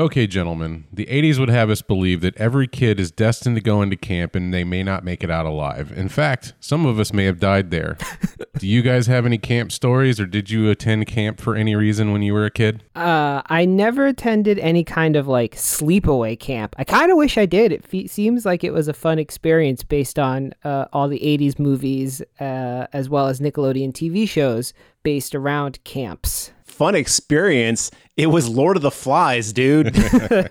Okay, gentlemen, the 80s would have us believe that every kid is destined to go into camp and they may not make it out alive. In fact, some of us may have died there. Do you guys have any camp stories or did you attend camp for any reason when you were a kid? Uh, I never attended any kind of like sleepaway camp. I kind of wish I did. It fe- seems like it was a fun experience based on uh, all the 80s movies uh, as well as Nickelodeon TV shows based around camps. Fun experience. It was Lord of the Flies, dude.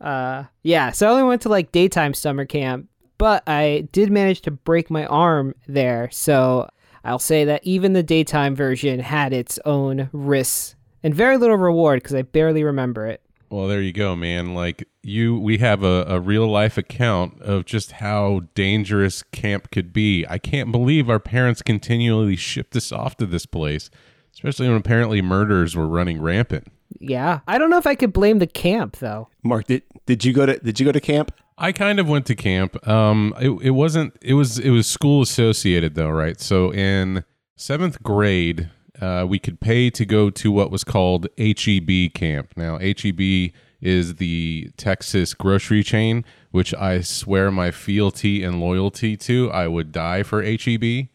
Uh, yeah, so I only went to like daytime summer camp, but I did manage to break my arm there. So I'll say that even the daytime version had its own risks and very little reward because I barely remember it. Well, there you go, man. Like you, we have a, a real life account of just how dangerous camp could be. I can't believe our parents continually shipped us off to this place, especially when apparently murders were running rampant. Yeah, I don't know if I could blame the camp though. Mark, did did you go to did you go to camp? I kind of went to camp. Um, it, it wasn't. It was. It was school associated though, right? So in seventh grade, uh, we could pay to go to what was called HEB camp. Now HEB is the Texas grocery chain, which I swear my fealty and loyalty to. I would die for HEB.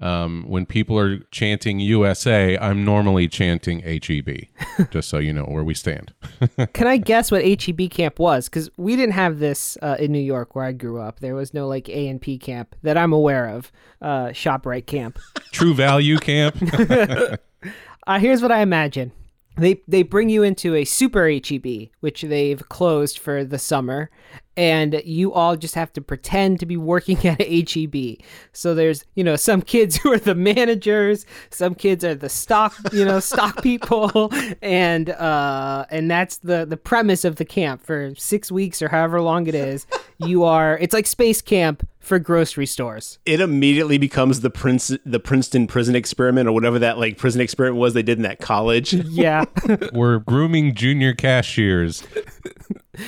Um, when people are chanting USA, I'm normally chanting HEB, just so you know where we stand. Can I guess what HEB camp was? Because we didn't have this uh, in New York where I grew up. There was no like A and P camp that I'm aware of. Uh, Shoprite camp. True value camp. Uh, here's what I imagine. They they bring you into a super HEB, which they've closed for the summer, and you all just have to pretend to be working at a HEB. So there's, you know, some kids who are the managers, some kids are the stock, you know, stock people, and uh and that's the the premise of the camp for 6 weeks or however long it is. You are it's like space camp for grocery stores. It immediately becomes the Prince the Princeton prison experiment or whatever that like prison experiment was they did in that college. Yeah. We're grooming junior cashiers.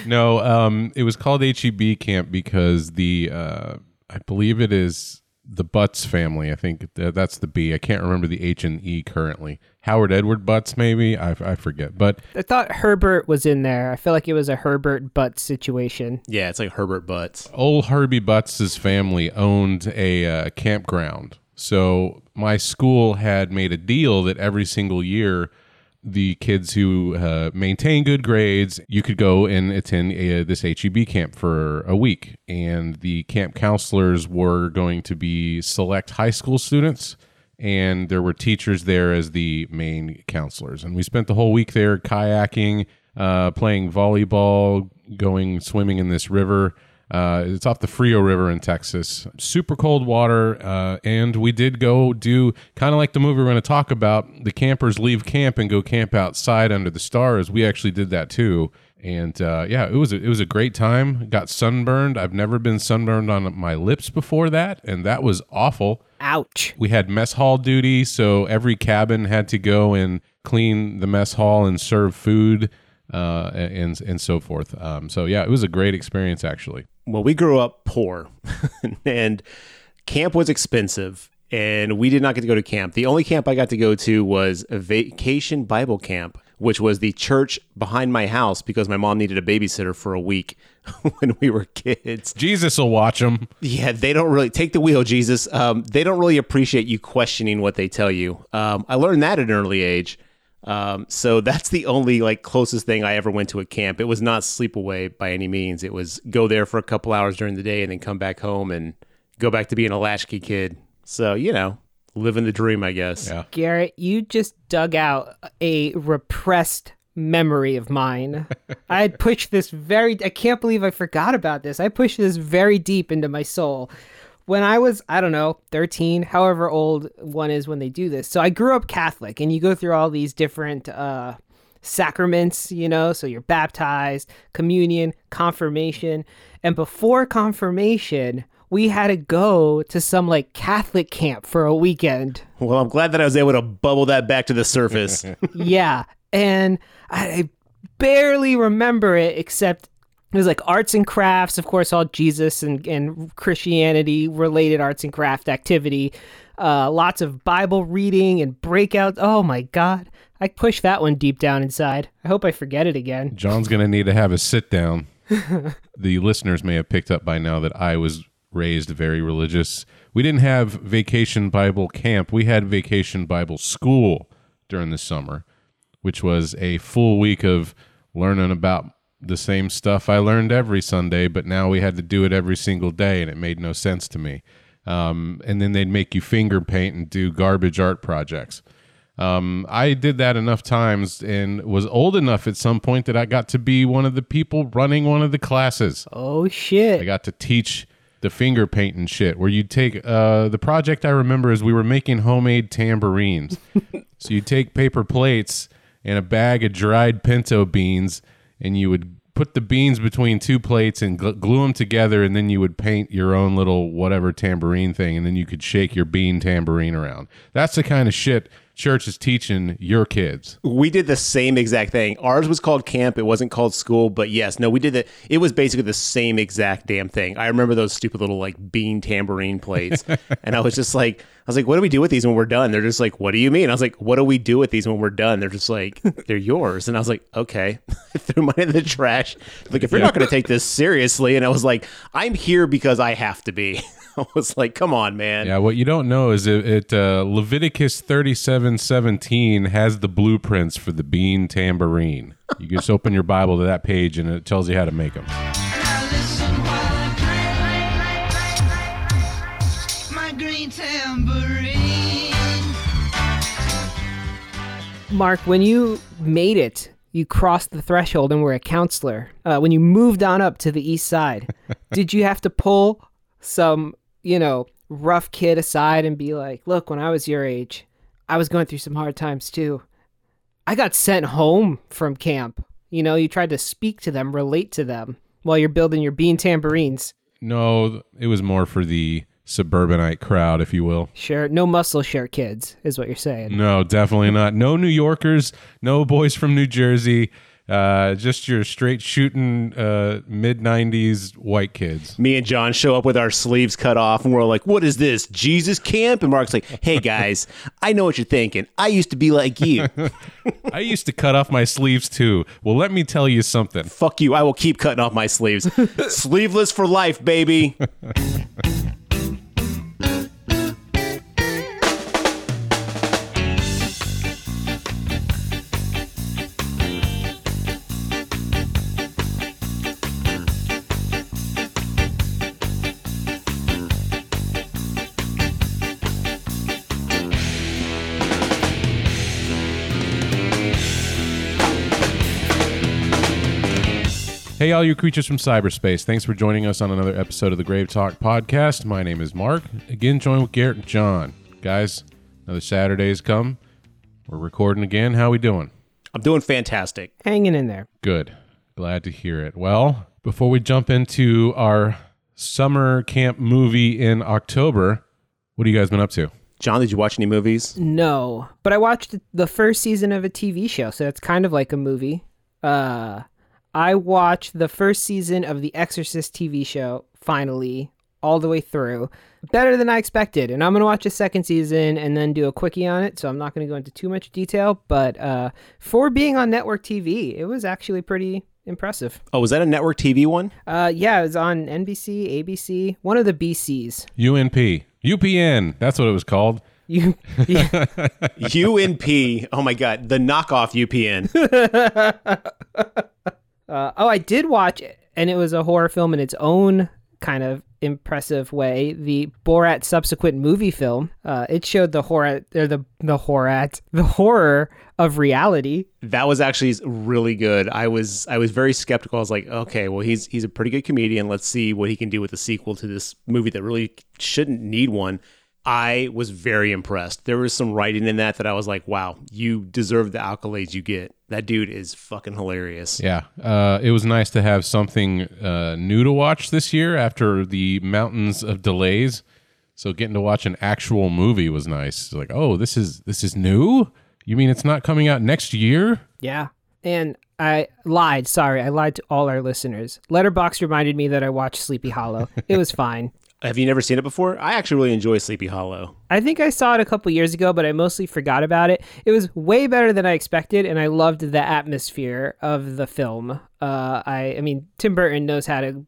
No, um, it was called HEB camp because the uh, I believe it is the Butts family. I think th- that's the B. I can't remember the H and E currently. Howard Edward Butts, maybe I, I forget. But I thought Herbert was in there. I feel like it was a Herbert Butt situation. yeah, it's like Herbert Butts. old Herbie Butts's family owned a uh, campground. So my school had made a deal that every single year, the kids who uh, maintain good grades, you could go and attend uh this HEB camp for a week. And the camp counselors were going to be select high school students. And there were teachers there as the main counselors. And we spent the whole week there kayaking, uh, playing volleyball, going swimming in this river. Uh, it's off the Frio River in Texas. Super cold water, uh, and we did go do kind of like the movie we're going to talk about. The campers leave camp and go camp outside under the stars. We actually did that too, and uh, yeah, it was a, it was a great time. Got sunburned. I've never been sunburned on my lips before that, and that was awful. Ouch. We had mess hall duty, so every cabin had to go and clean the mess hall and serve food uh, and and so forth. Um, so yeah, it was a great experience actually. Well, we grew up poor and camp was expensive and we did not get to go to camp. The only camp I got to go to was a vacation Bible camp, which was the church behind my house because my mom needed a babysitter for a week when we were kids. Jesus will watch them. Yeah, they don't really take the wheel, Jesus. Um, they don't really appreciate you questioning what they tell you. Um, I learned that at an early age. Um, so that's the only like closest thing I ever went to a camp. It was not sleepaway by any means. It was go there for a couple hours during the day and then come back home and go back to being a latchkey kid. So you know, living the dream, I guess. Yeah. Garrett, you just dug out a repressed memory of mine. I had pushed this very I can't believe I forgot about this. I pushed this very deep into my soul. When I was, I don't know, 13, however old one is when they do this. So I grew up Catholic and you go through all these different uh sacraments, you know, so you're baptized, communion, confirmation, and before confirmation, we had to go to some like Catholic camp for a weekend. Well, I'm glad that I was able to bubble that back to the surface. yeah, and I barely remember it except it was like arts and crafts, of course, all Jesus and, and Christianity related arts and craft activity. Uh, lots of Bible reading and breakouts. Oh my God. I pushed that one deep down inside. I hope I forget it again. John's going to need to have a sit down. the listeners may have picked up by now that I was raised very religious. We didn't have vacation Bible camp, we had vacation Bible school during the summer, which was a full week of learning about the same stuff I learned every Sunday, but now we had to do it every single day, and it made no sense to me. Um, and then they'd make you finger paint and do garbage art projects. Um, I did that enough times and was old enough at some point that I got to be one of the people running one of the classes. Oh shit! I got to teach the finger painting shit where you'd take uh, the project I remember is we were making homemade tambourines. so you'd take paper plates and a bag of dried pinto beans and you would put the beans between two plates and gl- glue them together and then you would paint your own little whatever tambourine thing and then you could shake your bean tambourine around. That's the kind of shit church is teaching your kids. We did the same exact thing. Ours was called camp. It wasn't called school, but yes, no, we did it. It was basically the same exact damn thing. I remember those stupid little like bean tambourine plates, and I was just like, I was like, what do we do with these when we're done? They're just like, what do you mean? I was like, what do we do with these when we're done? They're just like, they're yours, and I was like, okay. I threw mine in the trash. Like, if you're not going to take this seriously, and I was like, I'm here because I have to be. I was like, come on, man. Yeah, what you don't know is it, it uh, Leviticus thirty-seven seventeen has the blueprints for the bean tambourine. You just open your Bible to that page and it tells you how to make them. Now listen while I play my green tambourine. Mark, when you made it, you crossed the threshold and were a counselor. Uh, when you moved on up to the east side, did you have to pull some, you know, rough kid aside and be like, look, when I was your age, I was going through some hard times too. I got sent home from camp. You know, you tried to speak to them, relate to them while you're building your bean tambourines. No, it was more for the suburbanite crowd, if you will. Sure, no muscle shirt kids is what you're saying. No, definitely not. No New Yorkers, no boys from New Jersey. Uh, just your straight shooting uh, mid '90s white kids. me and John show up with our sleeves cut off, and we're like, "What is this, Jesus camp?" And Mark's like, "Hey guys, I know what you're thinking. I used to be like you. I used to cut off my sleeves too. Well, let me tell you something. Fuck you. I will keep cutting off my sleeves. Sleeveless for life, baby." Hey, all you creatures from cyberspace. Thanks for joining us on another episode of the Grave Talk podcast. My name is Mark. Again, joined with Garrett and John. Guys, another Saturday's come. We're recording again. How are we doing? I'm doing fantastic. Hanging in there. Good. Glad to hear it. Well, before we jump into our summer camp movie in October, what have you guys been up to? John, did you watch any movies? No, but I watched the first season of a TV show, so it's kind of like a movie. Uh, I watched the first season of the Exorcist TV show finally, all the way through. Better than I expected, and I'm gonna watch a second season and then do a quickie on it. So I'm not gonna go into too much detail, but uh, for being on network TV, it was actually pretty impressive. Oh, was that a network TV one? Uh, yeah, it was on NBC, ABC, one of the BCs. UNP. UPN. That's what it was called. You, yeah, UNP. Oh my god, the knockoff UPN. Uh, oh, I did watch it, and it was a horror film in its own kind of impressive way. The Borat subsequent movie film. Uh, it showed the horror, or the the horror, the horror of reality. that was actually really good. I was I was very skeptical. I was like, okay, well he's he's a pretty good comedian. Let's see what he can do with a sequel to this movie that really shouldn't need one. I was very impressed. There was some writing in that that I was like, wow, you deserve the accolades you get. That dude is fucking hilarious. Yeah. Uh, it was nice to have something uh, new to watch this year after the mountains of delays. So getting to watch an actual movie was nice. Like, oh, this is this is new. You mean it's not coming out next year? Yeah, and I lied. Sorry, I lied to all our listeners. Letterboxd reminded me that I watched Sleepy Hollow. It was fine. Have you never seen it before? I actually really enjoy Sleepy Hollow. I think I saw it a couple years ago, but I mostly forgot about it. It was way better than I expected, and I loved the atmosphere of the film. Uh, I, I mean, Tim Burton knows how to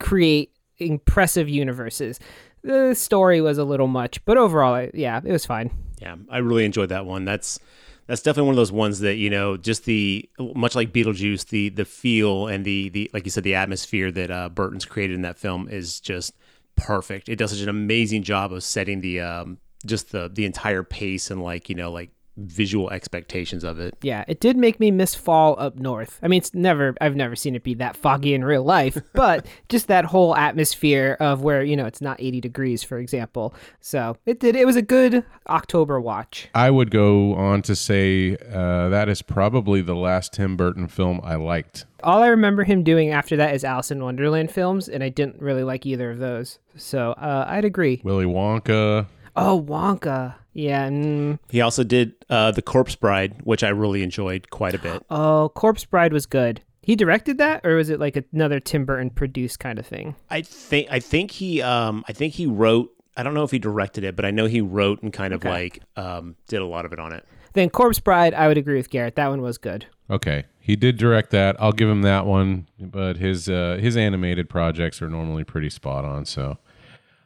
create impressive universes. The story was a little much, but overall, I, yeah, it was fine. Yeah, I really enjoyed that one. That's that's definitely one of those ones that you know, just the much like Beetlejuice, the the feel and the the like you said, the atmosphere that uh, Burton's created in that film is just perfect. It does such an amazing job of setting the um, just the the entire pace and like you know like visual expectations of it. Yeah, it did make me miss fall up north. I mean, it's never I've never seen it be that foggy in real life, but just that whole atmosphere of where, you know, it's not 80 degrees, for example. So, it did it was a good October watch. I would go on to say uh, that is probably the last Tim Burton film I liked. All I remember him doing after that is Alice in Wonderland films, and I didn't really like either of those. So, uh, I'd agree. Willy Wonka. Oh, Wonka. Yeah. Mm, He also did uh, the Corpse Bride, which I really enjoyed quite a bit. oh, Corpse Bride was good. He directed that, or was it like another Tim Burton produced kind of thing? I think I think he um I think he wrote. I don't know if he directed it, but I know he wrote and kind of Okay. like um did a lot of it on it. Then Corpse Bride, I would agree with Garrett. That one was good. Okay, he did direct that. I'll give him that one. But his uh, his animated projects are normally pretty spot on. So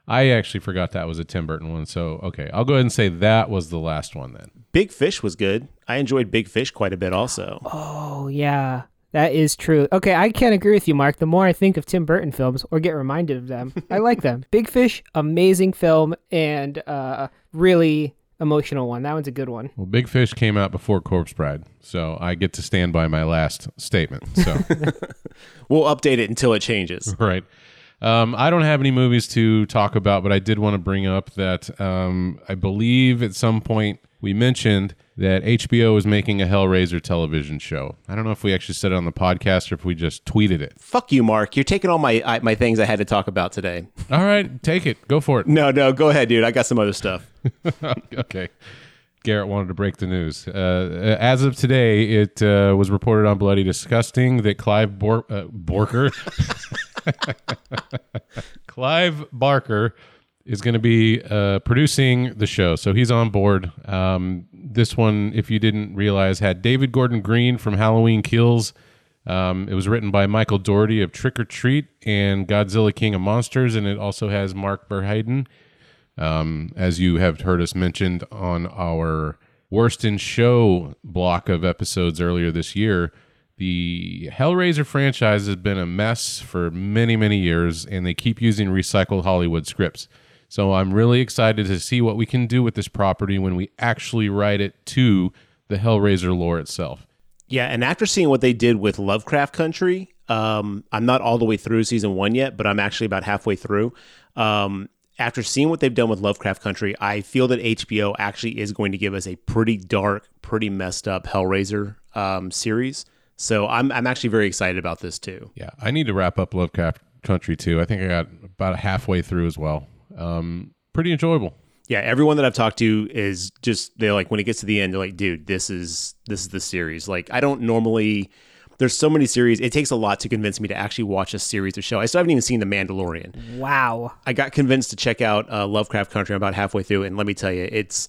I actually forgot that was a Tim Burton one. So okay, I'll go ahead and say that was the last one then. Big Fish was good. I enjoyed Big Fish quite a bit also. Oh yeah, that is true. Okay, I can't agree with you, Mark. The more I think of Tim Burton films or get reminded of them, I like them. Big Fish, amazing film and uh, really emotional one. That one's a good one. Well, Big Fish came out before Corpse Bride, so I get to stand by my last statement. So. We'll update it until it changes. Right. Um, I don't have any movies to talk about, but I did want to bring up that um, I believe at some point we mentioned that HBO is making a Hellraiser television show. I don't know if we actually said it on the podcast or if we just tweeted it. Fuck you, Mark. You're taking all my I, my things I had to talk about today. All right, take it. Go for it. No, no, go ahead, dude. I got some other stuff. okay. Garrett wanted to break the news. Uh, as of today, it uh, was reported on Bloody Disgusting that Clive Bor- uh, Borker, Clive Barker, is going to be uh, producing the show. So he's on board. Um, this one, if you didn't realize, had David Gordon Green from Halloween Kills. Um, it was written by Michael Dougherty of Trick or Treat and Godzilla King of Monsters, and it also has Mark Verheiden um, as you have heard us mentioned on our worst in show block of episodes earlier this year, the Hellraiser franchise has been a mess for many, many years, and they keep using recycled Hollywood scripts. So I'm really excited to see what we can do with this property when we actually write it to the Hellraiser lore itself. Yeah, and after seeing what they did with Lovecraft Country, um, I'm not all the way through season one yet, but I'm actually about halfway through. Um, after seeing what they've done with Lovecraft Country, I feel that HBO actually is going to give us a pretty dark, pretty messed up Hellraiser um, series. So I'm I'm actually very excited about this too. Yeah, I need to wrap up Lovecraft Country too. I think I got about halfway through as well. Um, pretty enjoyable. Yeah, everyone that I've talked to is just they're like when it gets to the end, they're like, dude, this is this is the series. Like I don't normally there's so many series. It takes a lot to convince me to actually watch a series or show. I still haven't even seen The Mandalorian. Wow. I got convinced to check out uh, Lovecraft Country. I'm about halfway through, and let me tell you, it's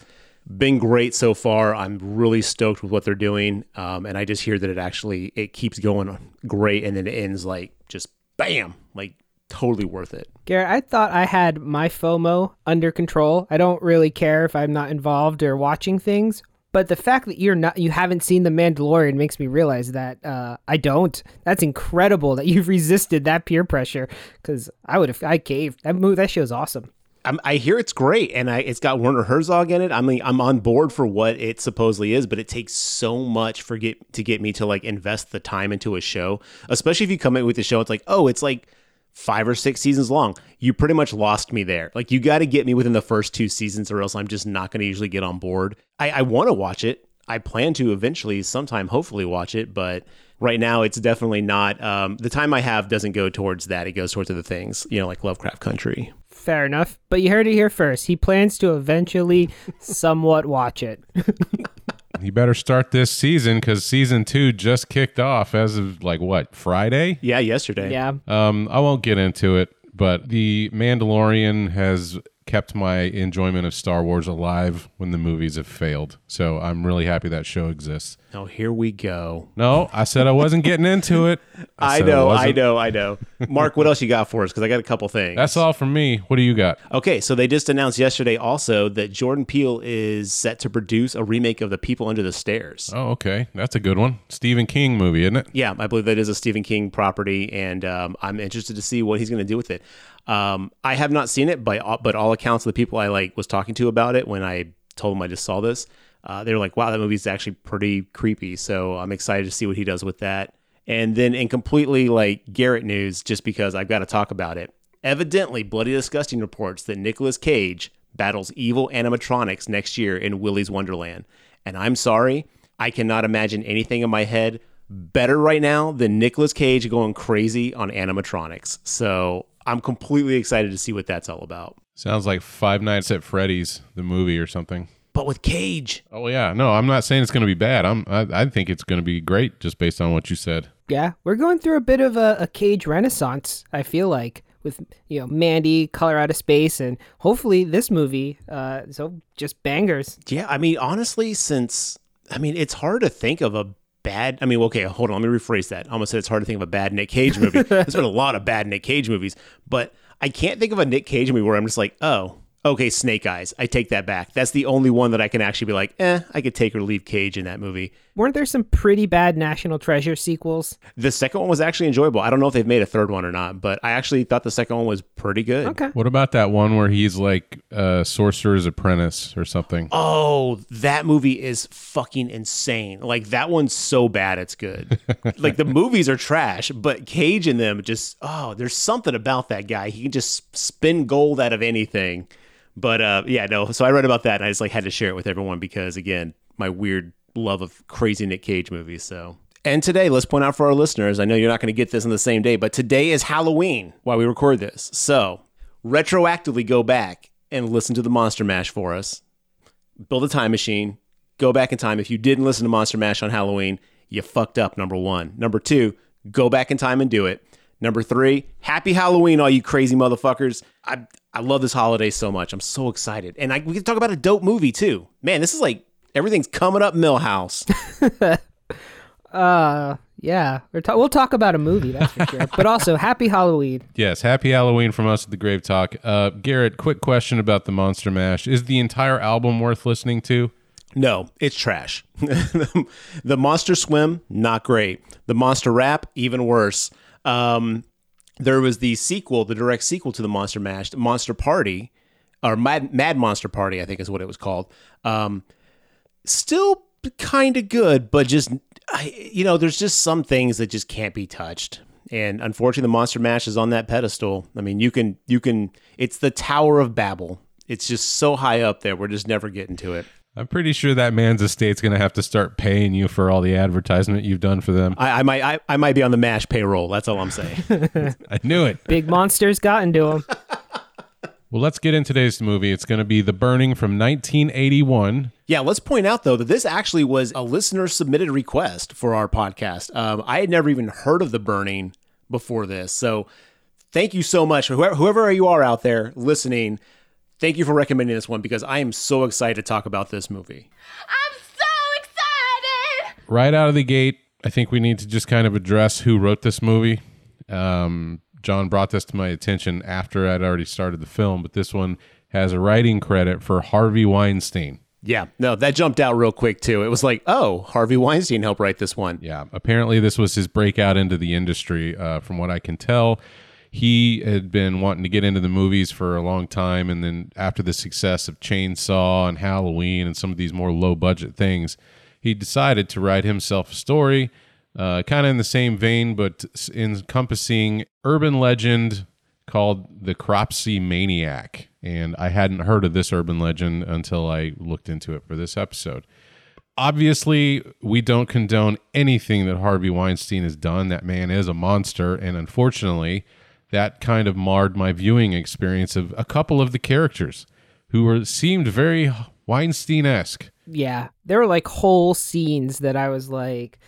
been great so far. I'm really stoked with what they're doing, um, and I just hear that it actually it keeps going great, and then it ends like just bam, like totally worth it. Garrett, I thought I had my FOMO under control. I don't really care if I'm not involved or watching things, but the fact that you're not you haven't seen The Mandalorian makes me realize that uh, I don't. That's incredible that you've resisted that peer pressure cuz I would have I caved. That move that show's awesome. I'm, I hear it's great, and I, it's got Werner Herzog in it. I mean, I'm on board for what it supposedly is, but it takes so much for get to get me to like invest the time into a show. Especially if you come in with the show, it's like, oh, it's like five or six seasons long. You pretty much lost me there. Like, you got to get me within the first two seasons, or else I'm just not going to usually get on board. I, I want to watch it. I plan to eventually, sometime, hopefully, watch it, but right now it's definitely not. Um, the time I have doesn't go towards that. It goes towards other things, you know, like Lovecraft Country. Fair enough. But you heard it here first. He plans to eventually somewhat watch it. You better start this season because season two just kicked off as of like what Friday. Yeah, yesterday. Yeah. Um, I won't get into it, but The Mandalorian has kept my enjoyment of Star Wars alive when the movies have failed. So I'm really happy that show exists. Oh, here we go. No, I said I wasn't getting into it. I, said know, I wasn't. know, I know. Mark, what else you got for us? Because I got a couple things. That's all from me. What do you got? Okay, so they just announced yesterday also that Jordan Peele is set to produce a remake of The People Under the Stairs. Oh, okay. That's a good one. Stephen King movie, isn't it? Yeah, I believe that is a Stephen King property, and um, I'm interested to see what he's going to do with it. Um, I have not seen it, by all, but all accounts of the people I like was talking to about it when I told them I just saw this, uh, they were like, "Wow, that movie's actually pretty creepy." So I'm excited to see what he does with that. And then in completely like Garrett news, just because I've got to talk about it. Evidently, Bloody Disgusting reports that Nicolas Cage battles evil animatronics next year in Willy's Wonderland. And I'm sorry, I cannot imagine anything in my head better right now than Nicolas Cage going crazy on animatronics. So I'm completely excited to see what that's all about. Sounds like Five Nights at Freddy's, the movie or something. But with Cage, Oh yeah, no, I'm not saying it's going to be bad. I'm, I, I think it's going to be great, just based on what you said. Yeah, we're going through a bit of a, a cage renaissance. I feel like with you know Mandy, Color Out of Space, and hopefully this movie. Uh, so just bangers. Yeah, I mean, honestly, since I mean, it's hard to think of a bad. I mean, okay, hold on, let me rephrase that. I almost said it's hard to think of a bad Nick Cage movie. There's been a lot of bad Nick Cage movies, but I can't think of a Nick Cage movie where I'm just like, oh, okay, Snake Eyes. I take that back. That's the only one that I can actually be like, eh, I could take or leave Cage in that movie. Weren't there some pretty bad National Treasure sequels? The second one was actually enjoyable. I don't know if they've made a third one or not, but I actually thought the second one was pretty good. Okay. What about that one where he's like a sorcerer's apprentice or something? Oh, that movie is fucking insane. Like that one's so bad it's good. like the movies are trash, but Cage in them just oh, there's something about that guy. He can just spin gold out of anything. But uh yeah, no. So I read about that and I just like had to share it with everyone because again, my weird love of crazy Nick Cage movies. So and today, let's point out for our listeners, I know you're not going to get this on the same day, but today is Halloween while we record this. So, retroactively go back and listen to the Monster Mash for us build a time machine, go back in time. If you didn't listen to Monster Mash on Halloween, you fucked up, number one. Number two, go back in time and do it. Number three, happy Halloween, all you crazy motherfuckers. I I love this holiday so much. I'm so excited. And I, we can talk about a dope movie too. Man, this is like everything's coming up Milhouse. Uh, yeah. We're ta- we'll talk about a movie, that's for sure. But also, happy Halloween. Yes, happy Halloween from us at the Grave Talk. Uh, Garrett, quick question about the Monster Mash: Is the entire album worth listening to? No, it's trash. the Monster Swim, not great. The Monster Rap, even worse. Um, there was the sequel, the direct sequel to the Monster Mash, Monster Party, or Mad, Mad Monster Party, I think is what it was called. Um, still kind of good, but just, I, you know, there's just some things that just can't be touched. And unfortunately, the Monster Mash is on that pedestal. I mean, you can, you can, it's the Tower of Babel. It's just so high up there. We're just never getting to it. I'm pretty sure that man's estate's going to have to start paying you for all the advertisement you've done for them. I, I might I, I might be on the mash payroll. That's all I'm saying. I knew it. Big monsters got into him. Well, let's get in today's movie. It's going to be The Burning from 1981. yeah, let's point out though that this actually was a listener submitted request for our podcast. Um, I had never even heard of the burning before this, so thank you so much, whoever, whoever you are out there listening. Thank you for recommending this one because I am so excited to talk about this movie. I'm so excited! Right out of the gate, I think we need to just kind of address who wrote this movie. Um, John brought this to my attention after I'd already started the film, but this one has a writing credit for Harvey Weinstein. Yeah, no, that jumped out real quick too. It was like, oh, Harvey Weinstein helped write this one. Yeah, apparently this was his breakout into the industry. Uh, from what I can tell, he had been wanting to get into the movies for a long time, and then after the success of Chainsaw and Halloween and some of these more low budget things, he decided to write himself a story, uh, kind of in the same vein, but encompassing urban legend called the Cropsey Maniac. And I hadn't heard of this urban legend until I looked into it for this episode obviously we don't condone anything that Harvey Weinstein has done. That man is a monster, and unfortunately, that kind of marred my viewing experience of a couple of the characters who were seemed very Weinstein-esque. Yeah. There were like whole scenes that I was like,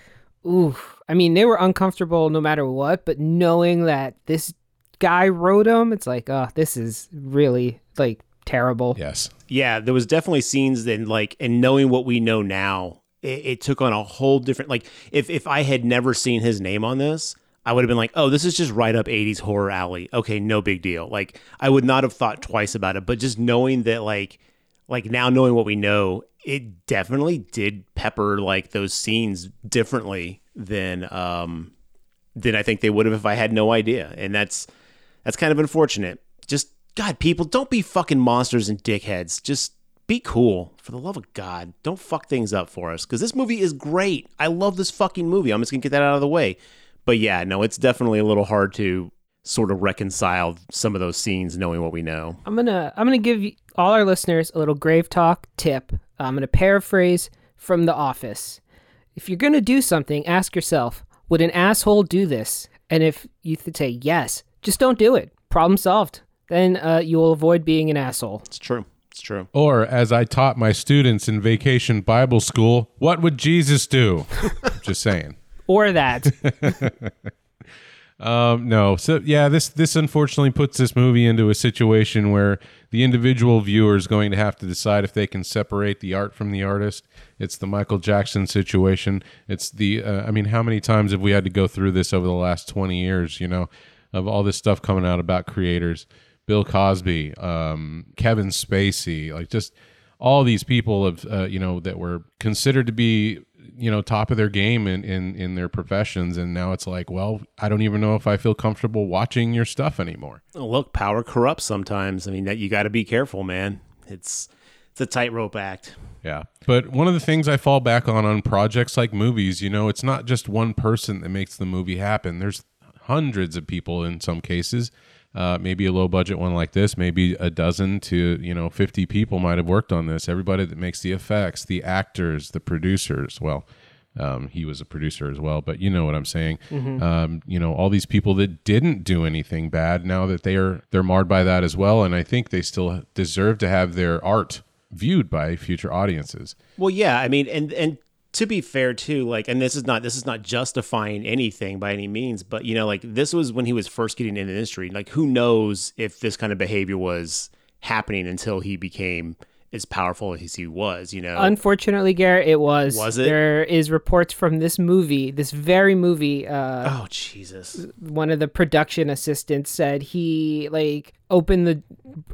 ooh. I mean, they were uncomfortable no matter what, but knowing that this guy wrote them. It's like, oh, this is really like terrible. Yes. Yeah, there was definitely scenes then like and knowing what we know now, it, it took on a whole different like if if I had never seen his name on this, I would have been like, oh, this is just right up 80s horror alley. Okay, no big deal. Like I would not have thought twice about it, but just knowing that like like now knowing what we know, it definitely did pepper like those scenes differently than um than I think they would have if I had no idea. And that's that's kind of unfortunate. Just God, people, don't be fucking monsters and dickheads. Just be cool. For the love of God, don't fuck things up for us. Because this movie is great. I love this fucking movie. I'm just gonna get that out of the way. But yeah, no, it's definitely a little hard to sort of reconcile some of those scenes knowing what we know. I'm gonna I'm gonna give all our listeners a little grave talk tip. I'm gonna paraphrase from The Office. If you're gonna do something, ask yourself, would an asshole do this? And if you th- say yes, just don't do it. Problem solved. Then uh, you will avoid being an asshole. It's true. It's true. Or, as I taught my students in vacation Bible school, what would Jesus do? Just saying. Or that. Um, no. So yeah, this this unfortunately puts this movie into a situation where the individual viewer is going to have to decide if they can separate the art from the artist. It's the Michael Jackson situation. It's the uh, I mean, how many times have we had to go through this over the last twenty years? You know, of all this stuff coming out about creators, Bill Cosby, um, Kevin Spacey, like just all these people of uh, you know that were considered to be you know top of their game in, in in their professions and now it's like well i don't even know if i feel comfortable watching your stuff anymore Oh, look, power corrupts sometimes. I mean, that you got to be careful, man. It's it's a tightrope act. yeah but one of the things i fall back on on projects like movies you know it's not just one person that makes the movie happen there's hundreds of people in some cases uh, maybe a low budget one like this maybe a dozen to you know 50 people might have worked on this. Everybody that makes the effects the actors the producers. Well um, he was a producer as well but you know what i'm saying. Um, you know all these people that didn't do anything bad now that they are they're marred by that as well and i think they still deserve to have their art viewed by future audiences. Well, yeah, I mean, and and to be fair too, like, and this is not this is not justifying anything by any means, but you know, like this was when he was first getting into the industry. Like, who knows if this kind of behavior was happening until he became as powerful as he was? You know, Unfortunately, Garrett, it was. Was it? There is reports from this movie, this very movie. Uh, oh Jesus, one of the production assistants said he like opened the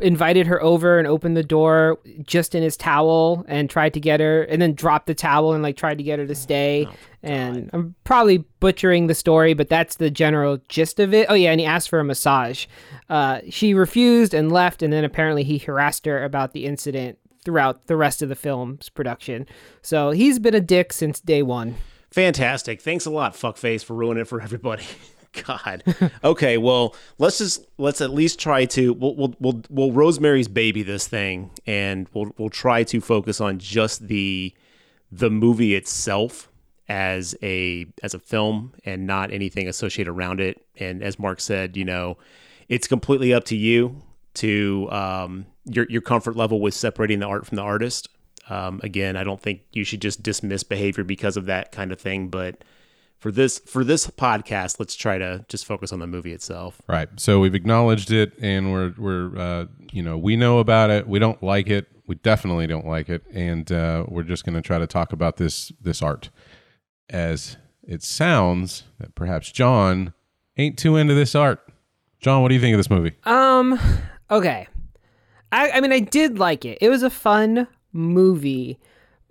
invited her over and opened the door just in his towel and tried to get her and then dropped the towel and like tried to get her to stay and i'm probably butchering the story but that's the general gist of it oh yeah and he asked for a massage uh, she refused and left and then apparently he harassed her about the incident throughout the rest of the film's production so he's been a dick since day one fantastic! Thanks a lot, fuckface, for ruining it for everybody. God. Okay, well, let's just let's at least try to we'll we'll we'll, we'll Rosemary's Baby this thing, and we'll we'll try to focus on just the the movie itself as a as a film and not anything associated around it. And as Mark said, you know, it's completely up to you to um, your your comfort level with separating the art from the artist. Um, again, I don't think you should just dismiss behavior because of that kind of thing, but for this for this podcast, let's try to just focus on the movie itself. Right. So we've acknowledged it, and we're we're uh, you know we know about it. We don't like it. We definitely don't like it, and uh, we're just going to try to talk about this this art. As it sounds that perhaps John ain't too into this art. John, what do you think of this movie? Um, okay. I I mean I did like it. It was a fun movie,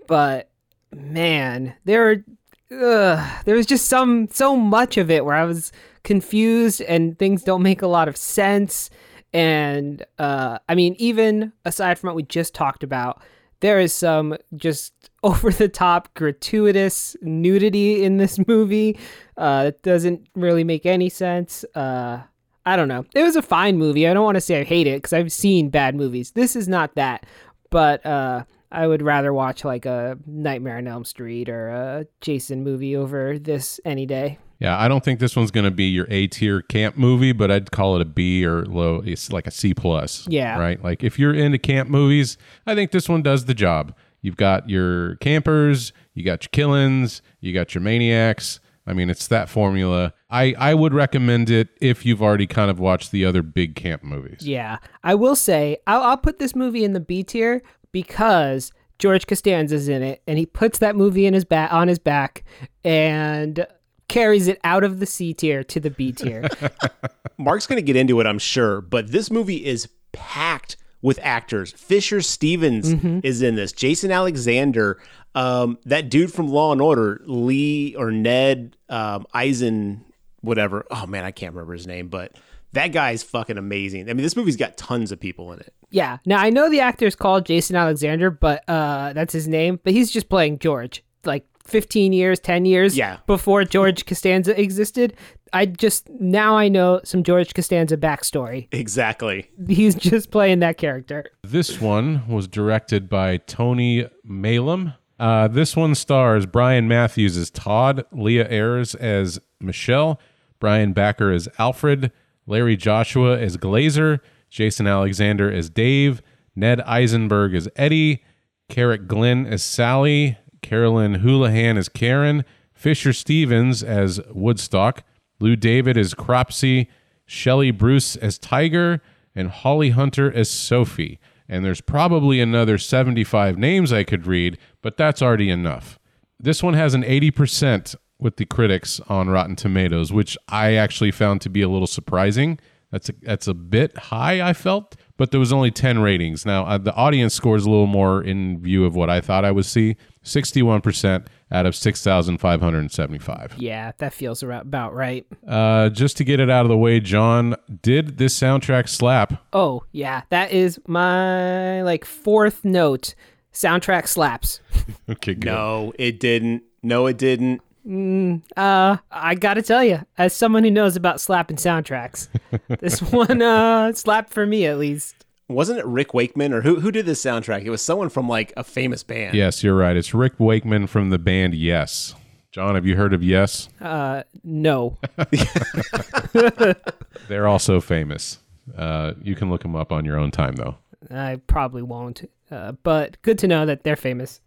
but man, there ugh, there was just some so much of it where I was confused and things don't make a lot of sense. And uh, I mean, even aside from what we just talked about, there is some just over the top gratuitous nudity in this movie uh, that doesn't really make any sense. Uh, I don't know. It was a fine movie. I don't want to say I hate it because I've seen bad movies. This is not that, but uh, I would rather watch like a Nightmare on Elm Street or a Jason movie over this any day. Yeah, I don't think this one's going to be your A tier camp movie, but I'd call it a B or low. It's like a C plus. Yeah. Right. Like if you're into camp movies, I think this one does the job. You've got your campers, you got your killings, you got your maniacs. I mean, it's that formula. I, I would recommend it if you've already kind of watched the other big camp movies. Yeah, I will say I'll, I'll put this movie in the B tier because George Costanza's in it, and he puts that movie in his back on his back and carries it out of the C tier to the B tier. Mark's going to get into it, I'm sure, but this movie is packed with actors. Fisher Stevens mm-hmm. is in this. Jason Alexander, um, that dude from Law and Order, Lee or Ned um, Eisen, whatever. Oh man, I can't remember his name, but that guy's fucking amazing. I mean, this movie's got tons of people in it. yeah. Now I know the actor's called Jason Alexander, but uh, that's his name. But he's just playing George, like 15 years, 10 years Yeah. before George Costanza existed. I just now I know some George Costanza backstory. Exactly. He's just playing that character. This one was directed by Tony Maylam. Uh, this one stars Brian Matthews as Todd, Leah Ayres as Michelle, Brian Backer as Alfred, Larry Joshua as Glazer, Jason Alexander as Dave, Ned Eisenberg as Eddie, Carrick Glenn as Sally, Carolyn Houlihan as Karen, Fisher Stevens as Woodstock, Lou David as Cropsey, Shelley Bruce as Tiger, and Holly Hunter as Sophie. And there's probably another 75 names I could read, but that's already enough. This one has an 80% with the critics on Rotten Tomatoes, which I actually found to be a little surprising. That's a, that's a bit high, I felt, but there was only 10 ratings. Now, uh, the audience scores a little more in view of what I thought I would see 61% out of 6,575. Yeah, that feels about right. Uh, just to get it out of the way, John, did this soundtrack slap? Oh, yeah, that is my like fourth note. Soundtrack slaps. Okay, good. No, it didn't. No, it didn't. Uh, I gotta tell you, as someone who knows about slapping soundtracks, this one uh slapped for me at least. Wasn't it Rick Wakeman or who who did this soundtrack? It was someone from like a famous band. Yes, you're right. It's Rick Wakeman from the band Yes. John, have you heard of Yes? Uh, no. They're also famous. Uh, you can look them up on your own time, though. I probably won't. Uh, but good to know that they're famous.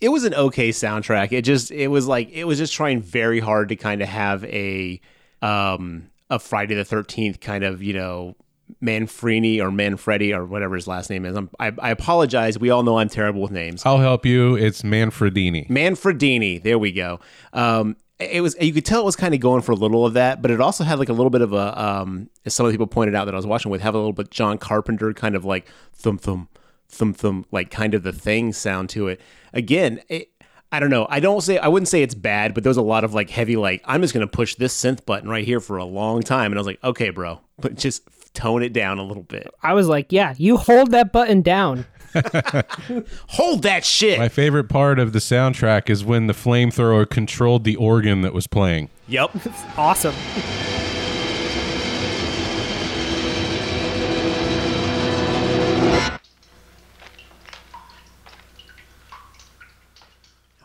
It was an okay soundtrack. It just it was like it was just trying very hard to kind of have a um a Friday the Thirteenth kind of you know Manfrini or Manfredi or whatever his last name is. I'm, I I apologize. We all know I'm terrible with names. I'll help you. It's Manfredini. Manfredini. There we go. Um, it was you could tell it was kind of going for a little of that, but it also had like a little bit of a um, as some of the people pointed out that I was watching with have a little bit John Carpenter kind of like thump thum thum thum like kind of the thing sound to it. Again, it, I don't know. I don't say I wouldn't say it's bad, but there was a lot of like heavy like I'm just gonna push this synth button right here for a long time, and I was like, okay, bro, but just tone it down a little bit. I was like, yeah, you hold that button down. Hold that shit. My favorite part of the soundtrack is when the flamethrower controlled the organ that was playing. Yep. Awesome.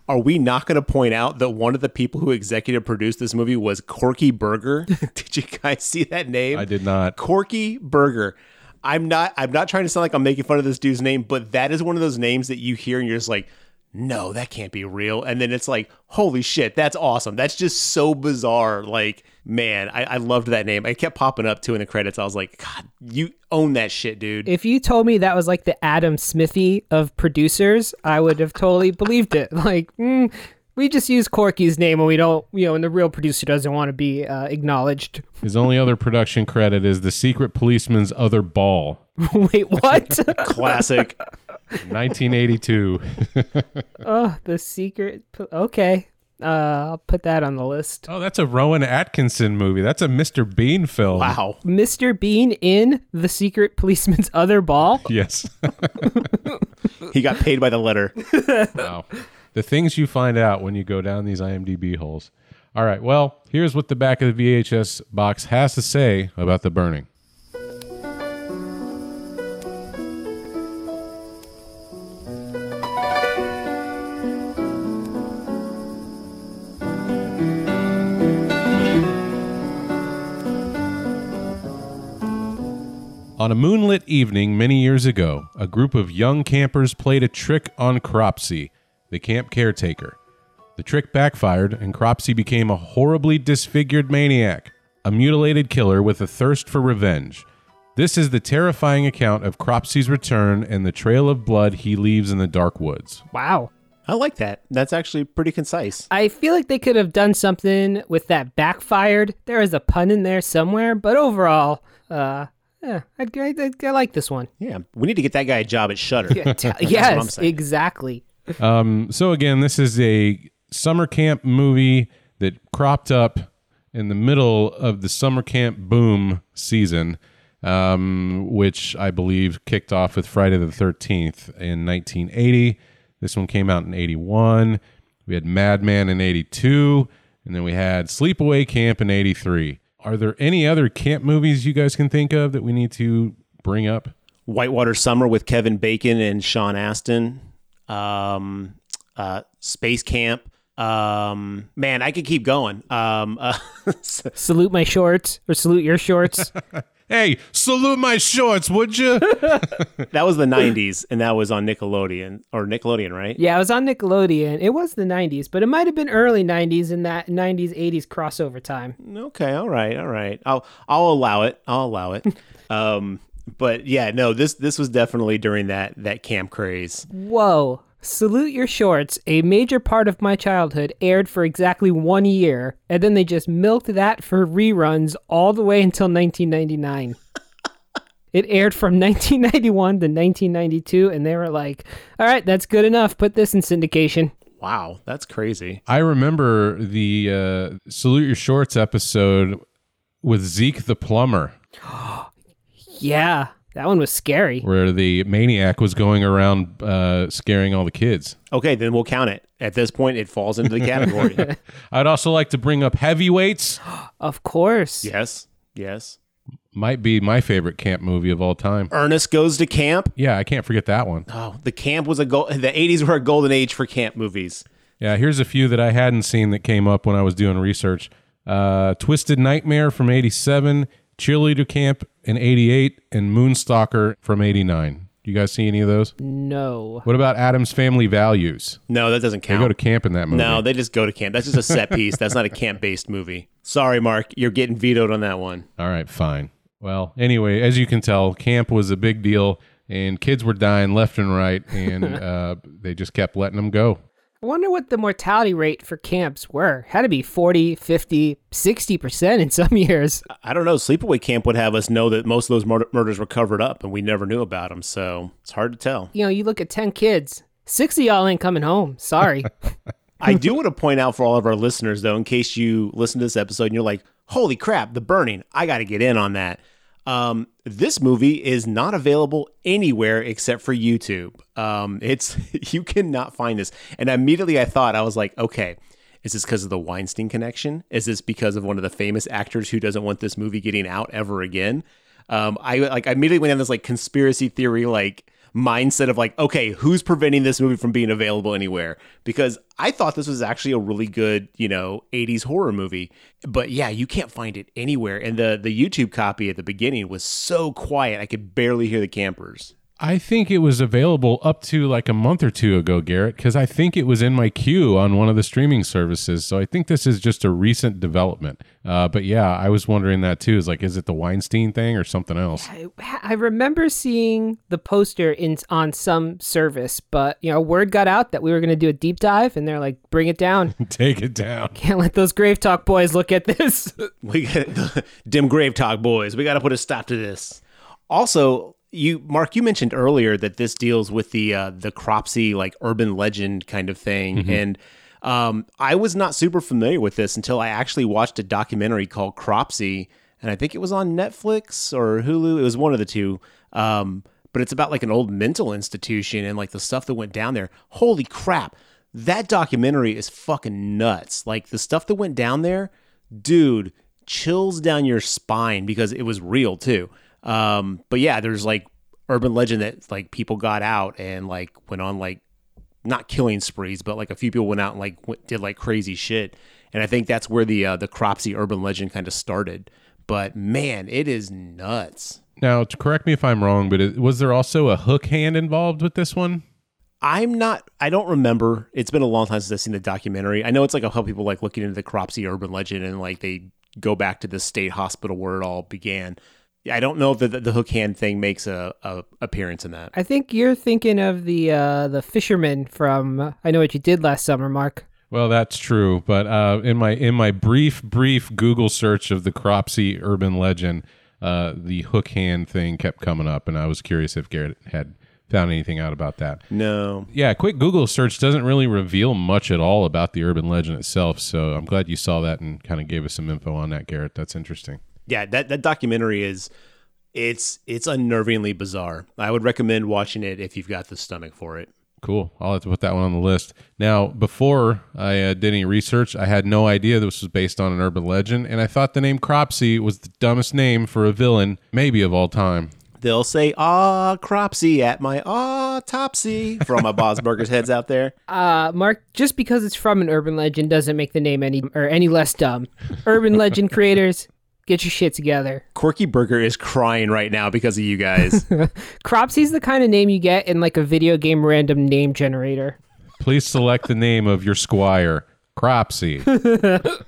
Are we not going to point out that one of the people who executive produced this movie was Corky Burger? Did you guys see that name? I did not. Corky Burger. I'm not. I'm not trying to sound like I'm making fun of this dude's name, but that is one of those names that you hear and you're just like, no, that can't be real. And then it's like, holy shit, that's awesome. That's just so bizarre. Like, man, I, I loved that name. It kept popping up too in the credits. I was like, God, you own that shit, dude. If you told me that was like the Alan Smithee of producers, I would have totally believed it. Like, mm, we just use Corky's name and we don't, you know, and the real producer doesn't want to be uh, acknowledged. His only other production credit is The Secret Policeman's Other Ball, Wait, what? Classic. 1982. oh, the secret. p- Okay. Uh, I'll put that on the list. oh, that's a Rowan Atkinson movie. That's a Mr. Bean film. wow. Mr. Bean in The Secret Policeman's Other Ball. Yes. He got paid by the letter. wow. The things you find out when you go down these IMDb holes. All right. Well, here's what the back of the VHS box has to say about the burning. On a moonlit evening many years ago, a group of young campers played a trick on Cropsey, the camp caretaker. The trick backfired, and Cropsey became a horribly disfigured maniac, a mutilated killer with a thirst for revenge. This is the terrifying account of Cropsey's return and the trail of blood he leaves in the dark woods. Wow. I like that. That's actually pretty concise. I feel like they could have done something with that backfired. There is a pun in there somewhere, but overall, uh, yeah, I, I, I, I like this one. Yeah, we need to get that guy a job at Shudder. T- yes, exactly. Um, so again, this is a summer camp movie that cropped up in the middle of the summer camp boom season, um, which I believe kicked off with Friday the 13th in 1980. This one came out in 81. We had Madman in 82, and then we had Sleepaway Camp in 83. Are there any other camp movies you guys can think of that we need to bring up? Whitewater Summer with Kevin Bacon and Sean Astin. Um, uh, Space Camp. Um, man, I could keep going. Um, uh, Salute my shorts or salute your shorts. Hey, salute my shorts, would you? that was the '90s, and that was on Nickelodeon or Nickelodeon, right? yeah, it was on Nickelodeon. It was the 90s, but it might have been early 90s in that 90s 80s crossover time. Okay, all right, all right. I'll I'll allow it. I'll allow it. um, but yeah, no, this this was definitely during that that camp craze. Whoa. Salute Your Shorts, a major part of my childhood, aired for exactly one year, and then they just milked that for reruns all the way until 1999. it aired from 1991 to 1992, and they were like, all right, that's good enough. Put this in syndication. Wow, that's crazy. I remember the uh, Salute Your Shorts episode with Zeke the plumber, Yeah, that one was scary. where the maniac was going around uh, scaring all the kids. Okay, then we'll count it. At this point, it falls into the category. I'd also like to bring up Heavyweights. Of course. yes, yes. Might be my favorite camp movie of all time. Ernest goes to camp. Yeah, I can't forget that one. Oh, the camp was a gold. The '80s were a golden age for camp movies. Yeah, here's a few that I hadn't seen that came up when I was doing research. Uh, Twisted Nightmare from 87, Cheerleader Camp in 88, and Moonstalker from 89. You guys see any of those? No. What about Addams Family Values? No, that doesn't count. They go to camp in that movie. no, they just go to camp. That's just a set piece. That's not a camp-based movie. Sorry, Mark, you're getting vetoed on that one. All right, fine. Well, anyway, as you can tell, camp was a big deal, and kids were dying left and right, and uh, they just kept letting them go. I wonder what the mortality rate for camps were. Had to be 40, 50, 60% in some years. I don't know. Sleepaway Camp would have us know that most of those murder- murders were covered up, and we never knew about them. So it's hard to tell. You know, you look at 10 kids, six of y'all ain't coming home. Sorry. I do want to point out for all of our listeners, though, in case you listen to this episode and you're like, "Holy crap, The Burning! I got to get in on that." Um, this movie is not available anywhere except for YouTube. Um, it's you cannot find this, and immediately I thought I was like, "Okay, is this because of the Weinstein connection? Is this because of one of the famous actors who doesn't want this movie getting out ever again?" Um, I like I immediately went on this like conspiracy theory like mindset of like, okay, who's preventing this movie from being available anywhere? Because I thought this was actually a really good, you know, 80s horror movie. But yeah, you can't find it anywhere. And the the YouTube copy at the beginning was so quiet, I could barely hear the campers. I think it was available up to like a month or two ago, Garrett, because I think it was in my queue on one of the streaming services. So I think this is just a recent development. Uh, but yeah, I was wondering that too. Is like, is it the Weinstein thing or something else? I, I remember seeing the poster in on some service, but you know, word got out that we were going to do a deep dive, and they're like, "Bring it down! Take it down. Can't let those GraveTalk boys look at this." We got dim GraveTalk, boys. We got to put a stop to this. Also, you Mark, you mentioned earlier that this deals with the uh, the Cropsey like urban legend kind of thing, and um, I was not super familiar with this until I actually watched a documentary called Cropsey, and I think it was on Netflix or Hulu. It was one of the two. Um, but it's about like an old mental institution and like the stuff that went down there. Holy crap. That documentary is fucking nuts. Like the stuff that went down there, dude, chills down your spine because it was real too. Um, but yeah, there's like urban legend that like people got out and like went on like not killing sprees, but like a few people went out and like went, did like crazy shit. And I think that's where the uh, the Cropsey urban legend kind of started. But man, it is nuts. Now, to correct me if I'm wrong, but it, was there also a hook hand involved with this one? I'm not. I don't remember. It's been a long time since I've seen the documentary. I know it's like how people like looking into the Cropsey urban legend and like they go back to the state hospital where it all began. Yeah, I don't know if the, the hook hand thing makes a, a appearance in that. I think you're thinking of the uh, the fisherman from uh, I Know What You Did Last Summer, Mark. Well, that's true, but uh, in my in my brief brief Google search of the Cropsey urban legend, uh, the hook hand thing kept coming up, and I was curious if Garrett had found anything out about that. No, Yeah, quick Google search doesn't really reveal much at all about the urban legend itself, so I'm glad you saw that and kind of gave us some info on that, Garrett. That's interesting. Yeah, that that documentary is it's it's unnervingly bizarre. I would recommend watching it if you've got the stomach for it. Cool. I'll have to put that one on the list. Now, before I uh, did any research, I had no idea this was based on an urban legend, and I thought the name Cropsey was the dumbest name for a villain, maybe of all time. They'll say "Ah, Cropsey" at my autopsy for all my Bob's Burgers heads out there. Uh, Mark, just because it's from an urban legend doesn't make the name any or any less dumb. urban legend creators, get your shit together. Quirky Burger is crying right now because of you guys. Cropsey's the kind of name you get in like a video game random name generator. Please select the name of your squire, Cropsey.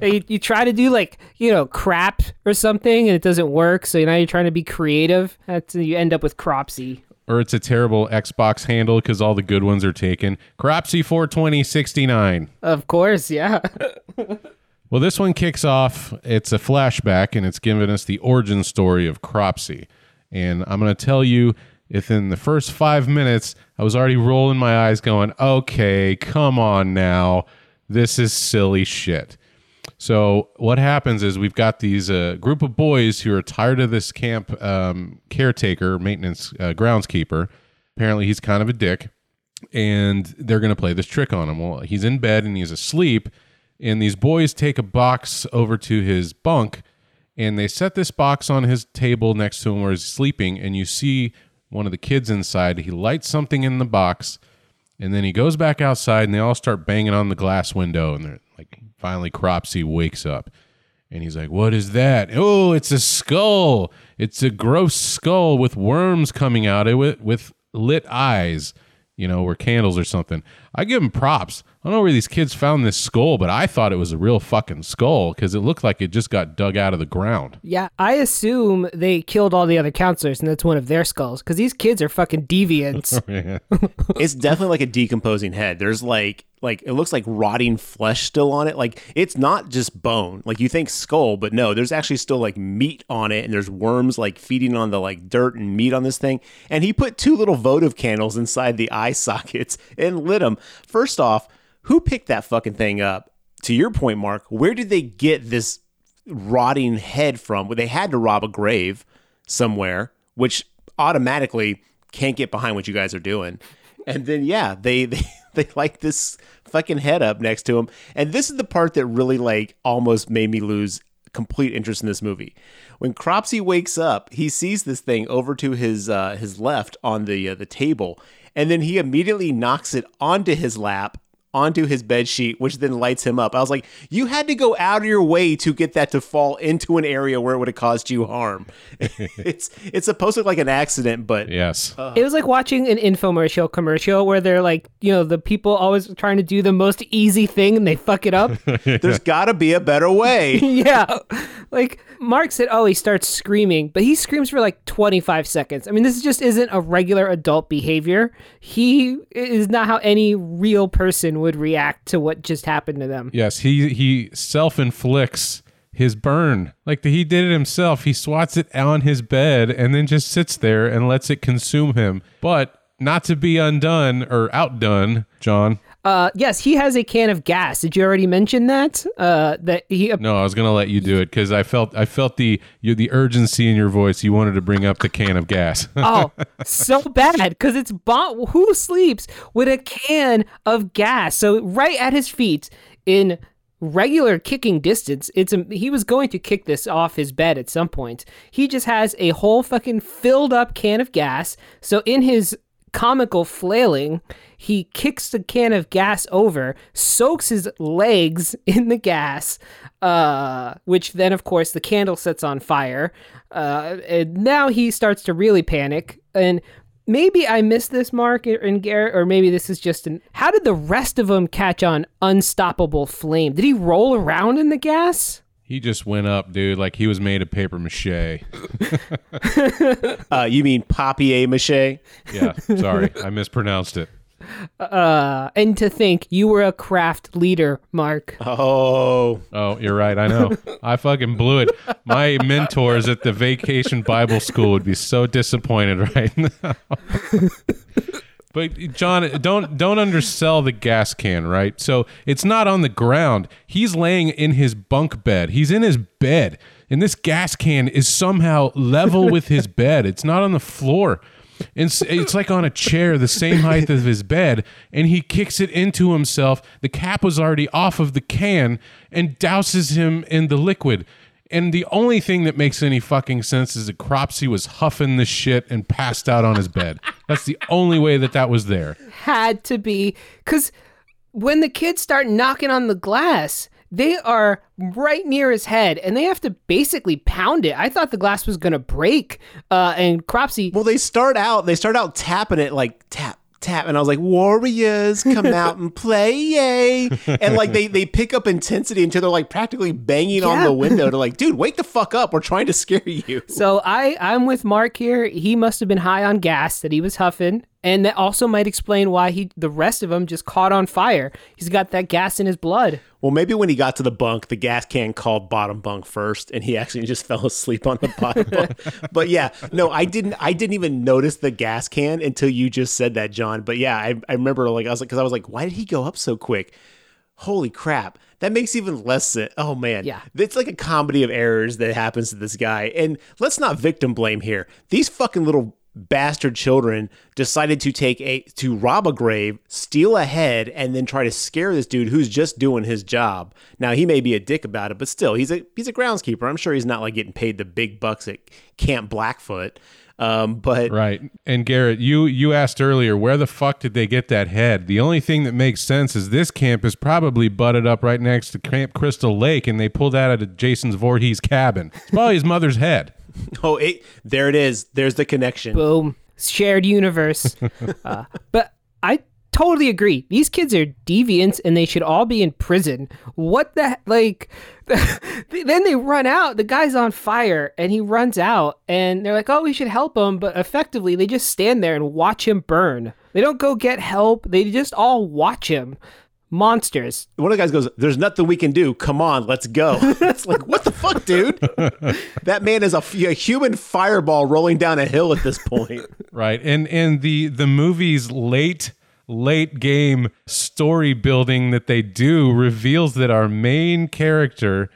You, you try to do like you know crap or something and it doesn't work, so now you're trying to be creative. That's you end up with Cropsey. or it's a terrible Xbox handle because all the good ones are taken. Cropsey 42069. Of course, yeah. Well, this one kicks off. It's a flashback, and it's giving us the origin story of Cropsey. And I'm going to tell you, within the first five minutes, I was already rolling my eyes, going, okay, come on now. This is silly shit. So, what happens is we've got these uh, group of boys who are tired of this camp um, caretaker, maintenance uh, groundskeeper. Apparently, he's kind of a dick and they're going to play this trick on him. Well, he's in bed and he's asleep, and these boys take a box over to his bunk and they set this box on his table next to him where he's sleeping, and you see one of the kids inside. He lights something in the box, and then he goes back outside, and they all start banging on the glass window, and they're like, finally, Cropsey wakes up. And he's like, What is that? Oh, it's a skull. It's a gross skull with worms coming out of it with lit eyes, you know, or candles or something. I give him props. I don't know where these kids found this skull, but I thought it was a real fucking skull because it looked like it just got dug out of the ground. Yeah, I assume they killed all the other counselors and that's one of their skulls because these kids are fucking deviants. Oh, it's definitely like a decomposing head. There's like like it looks like rotting flesh still on it. Like it's not just bone. Like you think skull, but no, there's actually still like meat on it and there's worms like feeding on the like dirt and meat on this thing. And he put two little votive candles inside the eye sockets and lit them. First off, who picked that fucking thing up? To your point, Mark, where did they get this rotting head from? Well, they had to rob a grave somewhere, which automatically can't get behind what you guys are doing. And then yeah, they they they like this fucking head up next to him. And this is the part that really like almost made me lose complete interest in this movie. When Cropsey wakes up, he sees this thing over to his uh, his left on the uh, the table, and then he immediately knocks it onto his lap onto his bed sheet, which then lights him up. I was like, you had to go out of your way to get that to fall into an area where it would have caused you harm. it's it's supposed to look like an accident, but Yes. Uh-huh. It was like watching an infomercial commercial where they're like, you know, the people always trying to do the most easy thing and they fuck it up. there's got to be a better way. yeah. Like Mark said, oh, he starts screaming, but he screams for like 25 seconds. I mean, this just isn't a regular adult behavior. He is not how any real person would react to what just happened to them. Yes, he he self inflicts his burn. Like he did it himself. He swats it on his bed and then just sits there and lets it consume him. But not to be undone or outdone, John. Uh, yes, he has a can of gas. Did you already mention that? Uh, that he No, I was gonna let you do it because I felt I felt the you the urgency in your voice. You wanted to bring up the can of gas. oh, so bad because it's bon- who sleeps with a can of gas? So right at his feet in regular kicking distance, it's a, he was going to kick this off his bed at some point. He just has a whole fucking filled up can of gas. So in his comical flailing, he kicks the can of gas over, soaks his legs in the gas, uh, which then, of course, the candle sets on fire. Uh, and now he starts to really panic. And maybe I missed this, Mark and Garrett, or maybe this is just an. How did the rest of them catch on unstoppable flame? Did he roll around in the gas? He just went up, dude, like he was made of paper mache. Uh, you mean papier mache? Yeah, sorry, I mispronounced it. Uh, and to think you were a craft leader, Mark. Oh, Oh, you're right. I know. I fucking blew it. My mentors at the vacation Bible school would be so disappointed right now. But John, don't don't undersell the gas can, right? So it's not on the ground. He's laying in his bunk bed. He's in his bed, and this gas can is somehow level with his bed. It's not on the floor. It's, it's like on a chair, the same height as his bed, and he kicks it into himself. The cap was already off of the can and douses him in the liquid. And the only thing that makes any fucking sense is that Cropsey was huffing the shit and passed out on his bed. That's the only way that that was there. Had to be because when the kids start knocking on the glass, they are right near his head, and they have to basically pound it. I thought the glass was gonna break, uh, and Cropsey. well, they start out. They start out tapping it like tap. Tap and I was like, Warriors, come out and play, yay! And like they they pick up intensity until they're like practically banging on the window to like, dude, wake the fuck up! We're trying to scare you. So I I'm with Mark here. He must have been high on gas that he was huffing, and that also might explain why he the rest of him just caught on fire. He's got that gas in his blood. Well, maybe when he got to the bunk, the gas can called bottom bunk first, and he actually just fell asleep on the bottom bunk. But yeah, no, I didn't. I didn't even notice the gas can until you just said that, John. But yeah, I, I remember like I was like, because I was like, why did he go up so quick? Holy crap! That makes even less sense. Oh man, Yeah. it's like a comedy of errors that happens to this guy. And let's not victim blame here. These fucking little bastard children decided to take a to rob a grave, steal a head, and then try to scare this dude who's just doing his job. Now he may be a dick about it, but still, he's a he's a groundskeeper. I'm sure he's not like getting paid the big bucks at Camp Blackfoot. Um, but Right. And Garrett, you you asked earlier where the fuck did they get that head? The only thing that makes sense is this camp is probably butted up right next to Camp Crystal Lake, and they pulled that out of Jason's Voorhees cabin. It's probably his mother's head. oh, it, there it is. There's the connection. Boom, shared universe. uh, but I totally agree. These kids are deviants, and they should all be in prison. What the like? then they run out. The guy's on fire, and he runs out, and they're like, "Oh, we should help him," but effectively, they just stand there and watch him burn. They don't go get help. They just all watch him. Monsters. One of the guys goes, "There's nothing we can do. Come on, let's go." it's like, what the fuck, dude? that man is a human fireball rolling down a hill at this point. Right. And and the the movie's late late game story building that they do reveals that our main character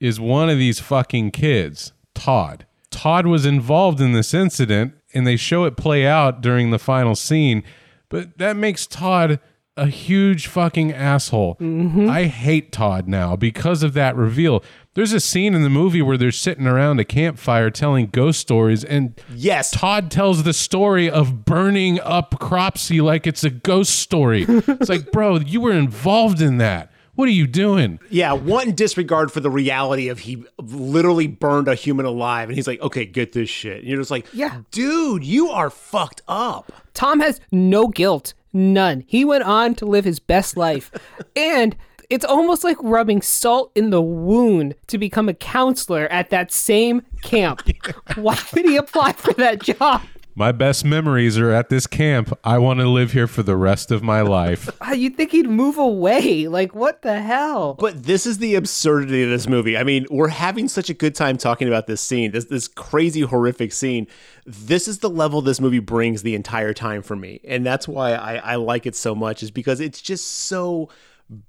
is one of these fucking kids, Todd. Todd was involved in this incident and they show it play out during the final scene, but that makes Todd a huge fucking asshole. Mm-hmm. I hate Todd now because of that reveal. There's a scene in the movie where they're sitting around a campfire telling ghost stories and Yes. Todd tells the story of burning up Cropsey like it's a ghost story. It's like, bro, you were involved in that. What are you doing? Yeah, one disregard for the reality of he literally burned a human alive, and he's like, "Okay, get this shit." And you're just like, Yeah. dude, you are fucked up." Tom has no guilt, none. He went on to live his best life. and it's almost like rubbing salt in the wound to become a counselor at that same camp. Why did he apply for that job? My best memories are at this camp. I want to live here for the rest of my life. Ah, You'd think he'd move away. Like, what the hell? But this is the absurdity of this movie. I mean, we're having such a good time talking about this scene, this this crazy horrific scene. This is the level this movie brings the entire time for me, and that's why I, I like it so much. Is because it's just so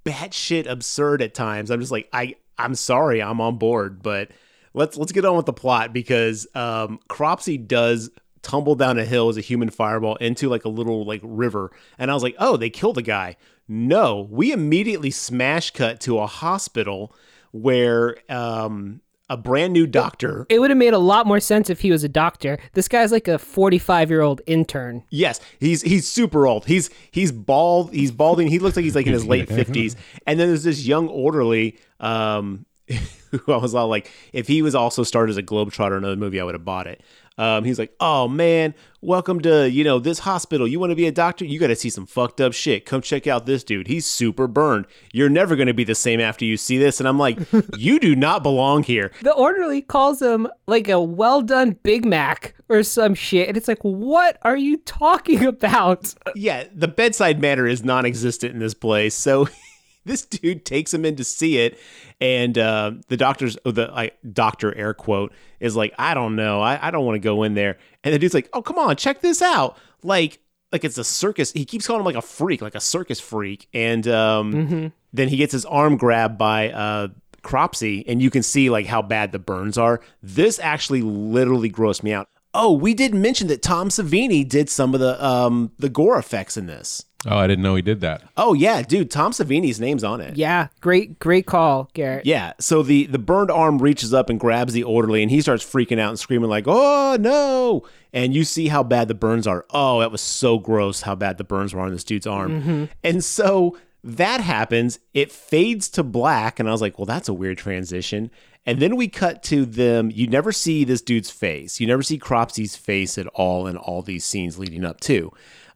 batshit absurd at times. I'm just like, I I'm sorry, I'm on board, but let's let's get on with the plot because um, Cropsey does tumble down a hill as a human fireball into like a little like river, and I was like, oh, they killed a guy. No, we immediately smash cut to a hospital where um, a brand new doctor. It would have made a lot more sense if he was a doctor. This guy's like a 45 year old intern. Yes, he's he's super old. He's he's bald. He's balding. He looks like he's like in his late fifties. And then there's this young orderly um, who I was all like, if he was also starred as a globetrotter in another movie, I would have bought it. Um, he's like, oh man, welcome to you know this hospital. You want to be a doctor? You got to see some fucked up shit. Come check out this dude. He's super burned. You're never gonna be the same after you see this. And I'm like, you do not belong here. The orderly calls him like a well done Big Mac or some shit. And it's like, what are you talking about? Yeah, the bedside manner is non-existent in this place. So this dude takes him in to see it, and uh, the doctor's oh, the like, doctor air quote is like, I don't know, I, I don't want to go in there. And the dude's like, Oh, come on, check this out. Like, like it's a circus. He keeps calling him like a freak, like a circus freak. And um, then he gets his arm grabbed by uh, Cropsey, and you can see like how bad the burns are. This actually literally grossed me out. Oh, we did mention that Tom Savini did some of the um, the gore effects in this. Oh, I didn't know he did that. Oh yeah, dude, Tom Savini's name's on it. Yeah, great, great call, Garrett. Yeah, so the the burned arm reaches up and grabs the orderly, and he starts freaking out and screaming like, "Oh no!" And you see how bad the burns are. Oh, that was so gross how bad the burns were on this dude's arm. Mm-hmm. And so that happens. It fades to black, and I was like, "Well, that's a weird transition." And then we cut to them. You never see this dude's face. You never see Cropsey's face at all in all these scenes leading up to.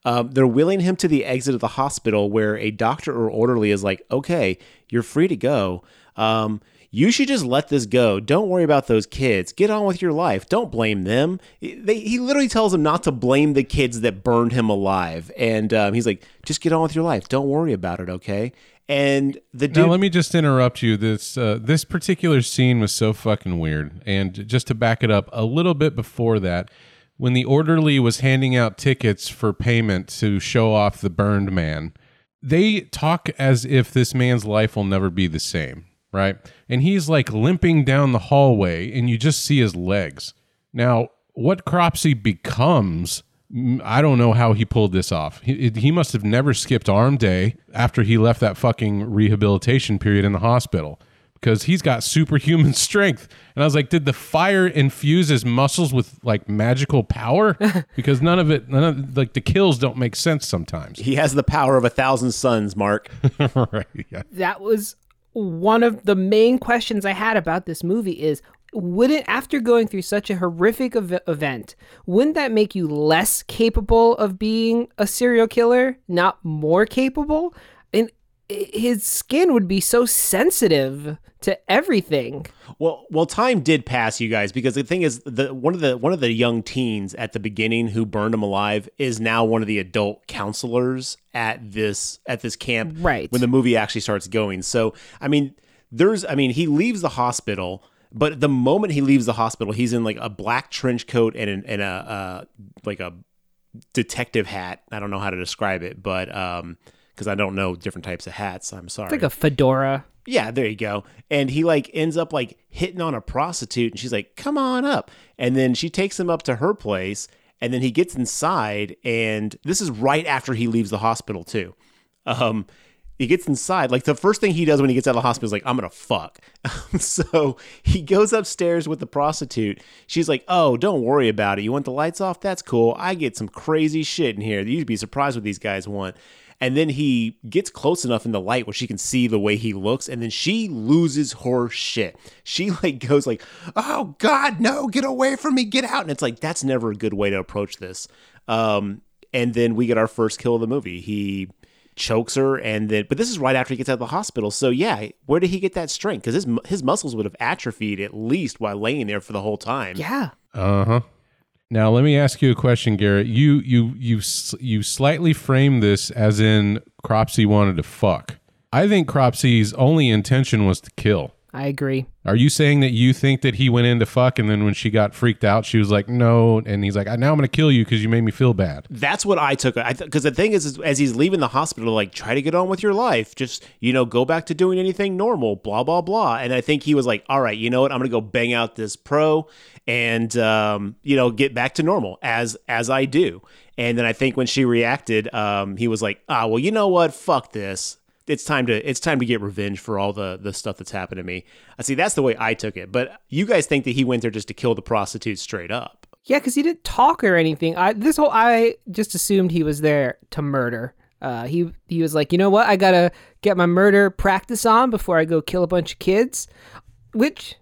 Um, they're wheeling him to the exit of the hospital where a doctor or orderly is like, okay, you're free to go. Um, you should just let this go. Don't worry about those kids. Get on with your life. Don't blame them. They, he literally tells him not to blame the kids that burned him alive. And um, he's like, just get on with your life. Don't worry about it, okay? And the dude. Now let me just interrupt you. This uh, this particular scene was so fucking weird. And just to back it up, a little bit before that, when the orderly was handing out tickets for payment to show off the burned man, they talk as if this man's life will never be the same, right? And he's like limping down the hallway, and you just see his legs. Now, what Cropsey becomes, mm, I don't know how he pulled this off. He, he must have never skipped arm day after he left that fucking rehabilitation period in the hospital because he's got superhuman strength. And I was like, did the fire infuse his muscles with like magical power? Because none of it, none of like the kills don't make sense sometimes. he has the power of a thousand suns, Mark. right? Yeah. that was one of the main questions I had about this movie is wouldn't after going through such a horrific ev- event wouldn't that make you less capable of being a serial killer not more capable and i- his skin would be so sensitive to everything Well, well, time did pass, you guys, because the thing is, the one of the one of the young teens at the beginning who burned him alive is now one of the adult counselors at this at this camp. Right. when the movie actually starts going. So, I mean, there's, I mean, he leaves the hospital, but the moment he leaves the hospital, he's in like a black trench coat and an, and a uh, like a detective hat. I don't know how to describe it, but um, because I don't know different types of hats. I'm sorry. it's like a fedora Yeah, there you go. And he like ends up like hitting on a prostitute and she's like, "Come on up." And then she takes him up to her place and then he gets inside and this is right after he leaves the hospital too. Um he gets inside. Like the first thing he does when he gets out of the hospital is like, I'm gonna fuck. so he goes upstairs with the prostitute. She's like, Oh, don't worry about it. You want the lights off? That's cool. I get some crazy shit in here. You'd be surprised what these guys want. And then he gets close enough in the light where she can see the way he looks, and then she loses her shit. She like goes like, "Oh God, no! Get away from me! Get out!" And it's like that's never a good way to approach this. Um, and then we get our first kill of the movie. He chokes her, and then but this is right after he gets out of the hospital. So yeah, where did he get that strength? Because his his muscles would have atrophied at least while laying there for the whole time. yeah Uh huh. Now let me ask you a question, Garrett. You you you you slightly frame this as in Cropsey wanted to fuck. I think Cropsey's only intention was to kill. i agree Are you saying that you think that he went in to fuck and then when she got freaked out, she was like, no, and he's like, now I'm gonna kill you because you made me feel bad. That's what I took. Because the thing is, is, as he's leaving the hospital, like try to get on with your life, just you know, go back to doing anything normal, blah blah blah. And I think he was like, all right, you know what, I'm gonna go bang out this pro, and um, you know, get back to normal as as I do. And then I think when she reacted, um, he was like, ah, well, you know what, fuck this. It's time to it's time to get revenge for all the the stuff that's happened to me. I see. That's the way I took it. But you guys think that he went there just to kill the prostitute straight up? Yeah, because he didn't talk or anything. I this whole I just assumed he was there to murder. Uh, he he was like, you know what? I gotta get my murder practice on before I go kill a bunch of kids. which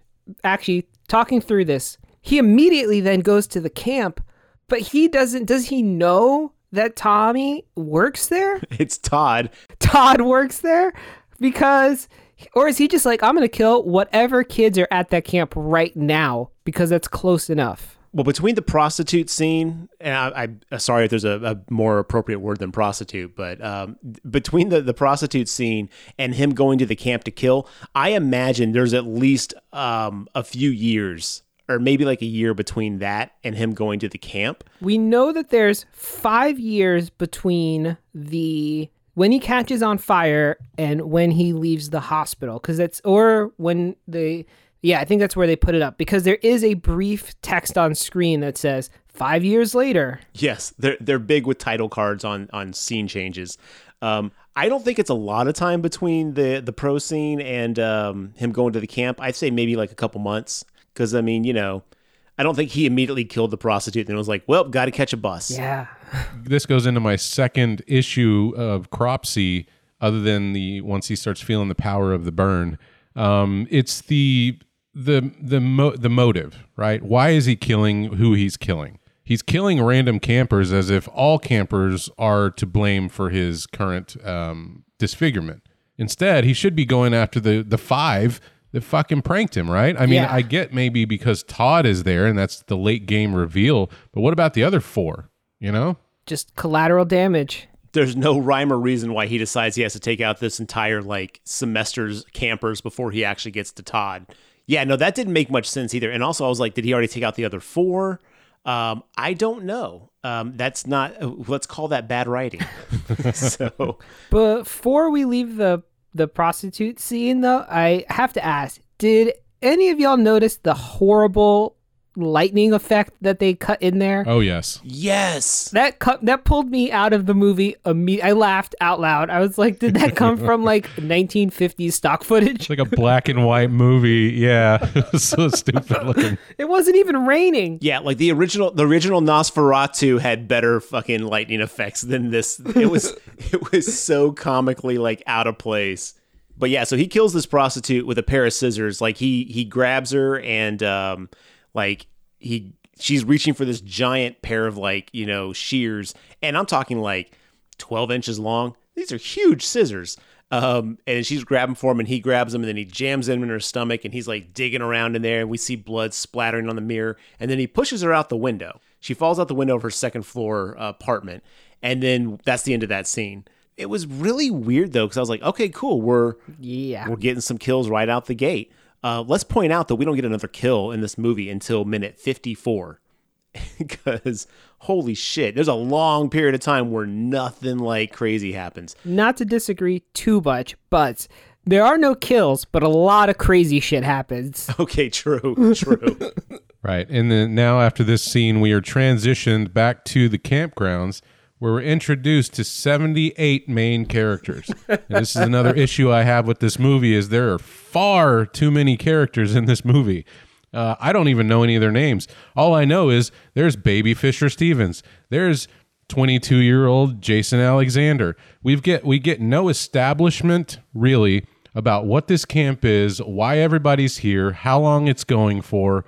actually talking through this, he immediately then goes to the camp, but he doesn't. Does he know that Tommy works there? It's Todd. Todd works there because, or is he just like, I'm gonna kill whatever kids are at that camp right now because that's close enough. Well, between the prostitute scene, and I, I sorry if there's a, a more appropriate word than prostitute, but um, between the, the prostitute scene and him going to the camp to kill, I imagine there's at least um, a few years or maybe like a year between that and him going to the camp. We know that there's five years between the when he catches on fire and when he leaves the hospital because that's or when they yeah i think that's where they put it up because there is a brief text on screen that says five years later Yes, they're they're big with title cards on on scene changes. Um, I don't think it's a lot of time between the the pro scene and um, him going to the camp. I'd say maybe like a couple months because I mean, you know, I don't think he immediately killed the prostitute and was like, "Well, got to catch a bus." yeah this goes into my second issue of Cropsey, other than the once he starts feeling the power of the burn. Um, it's the the the mo- the motive, right? Why is he killing who he's killing? He's killing random campers as if all campers are to blame for his current um, disfigurement. Instead, he should be going after the the five that fucking pranked him, right? I mean, Yeah. I get maybe because Todd is there and that's the late game reveal, but what about the other four? You know? just collateral damage There's no rhyme or reason why he decides he has to take out this entire like semester's campers before he actually gets to Todd. Yeah, no, that didn't make much sense either. And also, I was like, did he already take out the other four? Um, I don't know. Um, that's not. uh, Let's call that bad writing. so. before we leave the the prostitute scene though i have to ask did any of y'all notice the horrible lightning effect that they cut in there Oh yes. Yes. that cut that pulled me out of the movie imme- i laughed out loud i was like did that come from like 1950s stock footage It's like a black and white movie. Yeah. It was so stupid looking. it wasn't even raining Yeah, like the original the original Nosferatu had better fucking lightning effects than this. It was it was so comically like out of place. But yeah, so he kills this prostitute with a pair of scissors. Like he he grabs her and um like he she's reaching for this giant pair of like, you know, shears. And I'm talking like 12 inches long. These are huge scissors. Um, and she's grabbing for him, and he grabs them, and then he jams them in her stomach, and he's like digging around in there, and we see blood splattering on the mirror, and then he pushes her out the window. She falls out the window of her second floor uh, apartment, and then that's the end of that scene. It was really weird though, because I was like, okay, cool, we're yeah we're getting some kills right out the gate. Uh, let's point out that we don't get another kill in this movie until minute 54. Because holy shit, there's a long period of time where nothing like crazy happens. not to disagree too much but there are no kills but a lot of crazy shit happens Okay, true, true. Right. And then now after this scene, we are transitioned back to the campgrounds where we're introduced to 78 main characters. and this is another issue I have with this movie is there are far too many characters in this movie. Uh, I don't even know any of their names. All I know is there's Baby Fisher Stevens. There's 22 year old Jason Alexander. We've get we get no establishment really about what this camp is, why everybody's here, how long it's going for,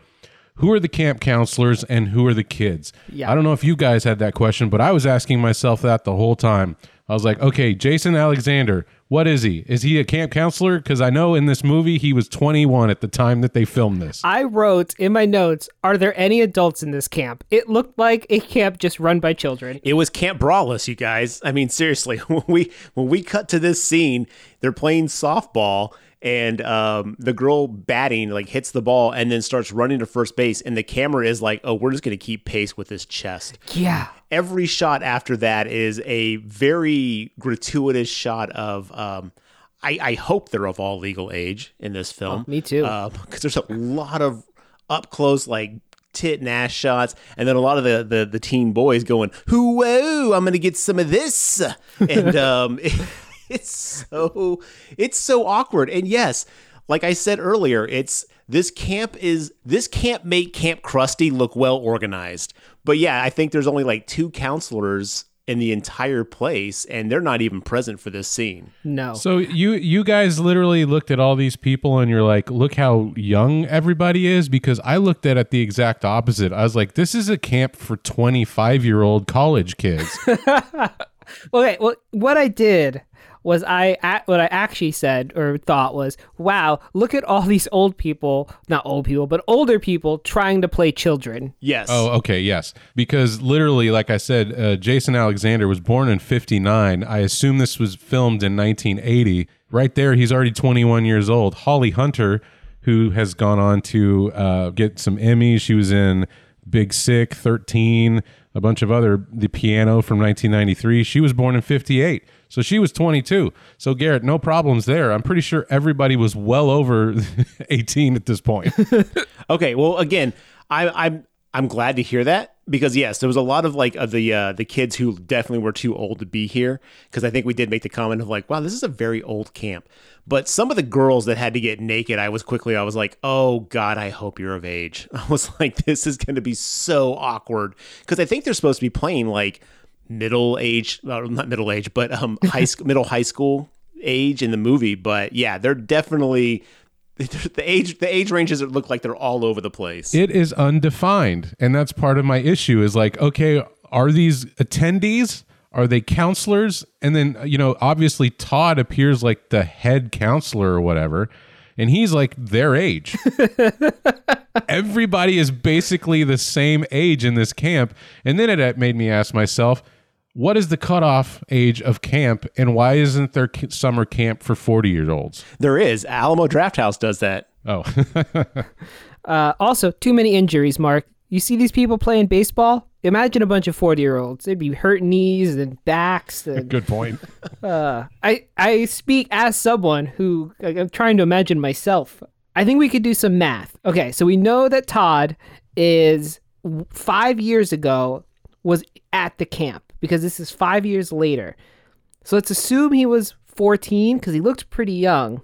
who are the camp counselors, and who are the kids. Yeah. I don't know if you guys had that question, but I was asking myself that the whole time. I was like, okay, Jason Alexander, what is he? Is he a camp counselor? Because I know in this movie he was 21 at the time that they filmed this. I wrote in my notes, Are there any adults in this camp? It looked like a camp just run by children. It was Camp Brawless, you guys. I mean, seriously, when we when we cut to this scene, they're playing softball and um, the girl batting like hits the ball and then starts running to first base and the camera is like, "Oh, we're just going to keep pace with this chest." Yeah. every shot after that is a very gratuitous shot of um I, I hope they're of all legal age in this film. me too. Because there's a lot of up close like tit and ass shots, and then a lot of the the, the teen boys going, "Whoa, I'm gonna get some of this," and um, it's so it's so awkward. And yes, like I said earlier, it's this camp is this camp make Kamp Krusty look well organized. But yeah, I think there's only like two counselors in the entire place, and they're not even present for this scene. No. So you you guys literally looked at all these people and you're like, look how young everybody is because I looked at it the exact opposite. I was like, this is a camp for 25 year old college kids. Okay, well, what I did was I a- what I actually said or thought was, "Wow, look at all these old people, not old people, but older people trying to play children." Yes. oh, okay, yes. Because literally, like I said, uh, Jason Alexander was born in 59. I assume this was filmed in 1980. Right there, he's already 21 years old. Holly Hunter, who has gone on to uh, get some Emmys, she was in Big Sick, 13, a bunch of other, The Piano from 1993. She was born in 58. So she was 22. So Garrett, no problems there. I'm pretty sure everybody was well over 18 at this point. Okay, well, again, I, I'm I'm glad to hear that because yes, there was a lot of like of the uh, the kids who definitely were too old to be here because I think we did make the comment of like, wow, this is a very old camp. But some of the girls that had to get naked, I was quickly, I was like, oh god, I hope you're of age. I was like, this is going to be so awkward because I think they're supposed to be playing like middle age, well, not middle age, but um high school, middle high school age in the movie. But yeah, they're definitely. The age, the age ranges look like they're all over the place. It is undefined, and that's part of my issue. Is like, okay, are these attendees? Are they counselors? And then you know, obviously Todd appears like the head counselor or whatever, and he's like their age. Everybody is basically the same age in this camp, and then it made me ask myself. What is the cutoff age of camp, and why isn't there summer camp for forty year olds? There is. Alamo Drafthouse does that. Oh, Uh, also, too many injuries, Mark. You see these people playing baseball? Imagine a bunch of 40 year olds. They'd be hurt knees and backs. And, good point. I, I speak as someone who like, I'm trying to imagine myself. I think we could do some math. Okay, so we know that Todd is five years ago was at the camp because this is five years later. So let's assume he was 14 because he looked pretty young.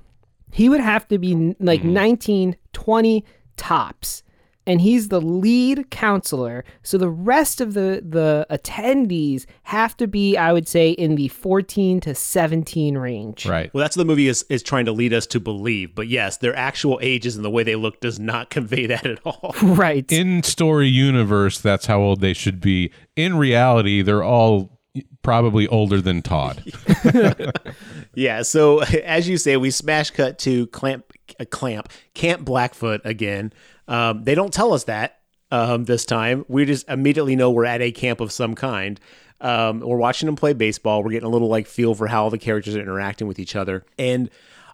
He would have to be like mm-hmm. 19, 20 tops. And he's the lead counselor. So the rest of the, the attendees have to be, I would say, in the 14 to 17 range. Right. Well, that's what the movie is, is trying to lead us to believe. But yes, their actual ages and the way they look does not convey that at all. Right. in story universe that's how old they should be in reality they're all probably older than todd yeah. So as you say, we smash cut to clamp, uh, clamp, Camp Blackfoot again. Um, they don't tell us that um, this time. We just immediately know we're at a camp of some kind. Um, we're watching them play baseball. We're getting a little like feel for how the characters are interacting with each other. And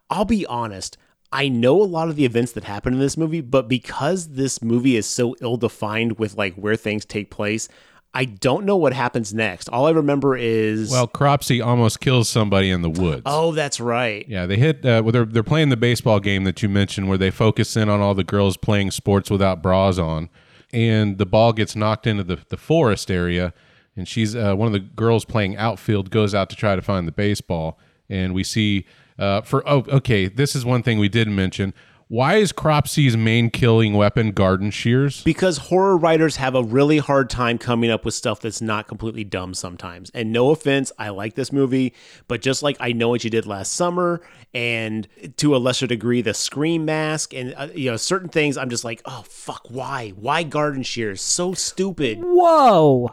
I'll be honest, I know a lot of the events that happen in this movie, but because this movie is so ill defined with like where things take place, I don't know what happens next. All I remember is well cropsy almost kills somebody in the woods oh, that's right. yeah they hit uh, well, they're, they're playing the baseball game that you mentioned where they focus in on all the girls playing sports without bras on and the ball gets knocked into the, the forest area and she's uh, one of the girls playing outfield goes out to try to find the baseball and we see uh, for oh okay this is one thing we didn't mention why is cropsy's main killing weapon garden shears because horror writers have a really hard time coming up with stuff that's not completely dumb sometimes. And no offense, I like this movie, but just like I know what you did last summer, and to a lesser degree, the Scream mask, and uh, you know certain things, I'm just like, oh fuck, why, why garden shears? So stupid. Whoa.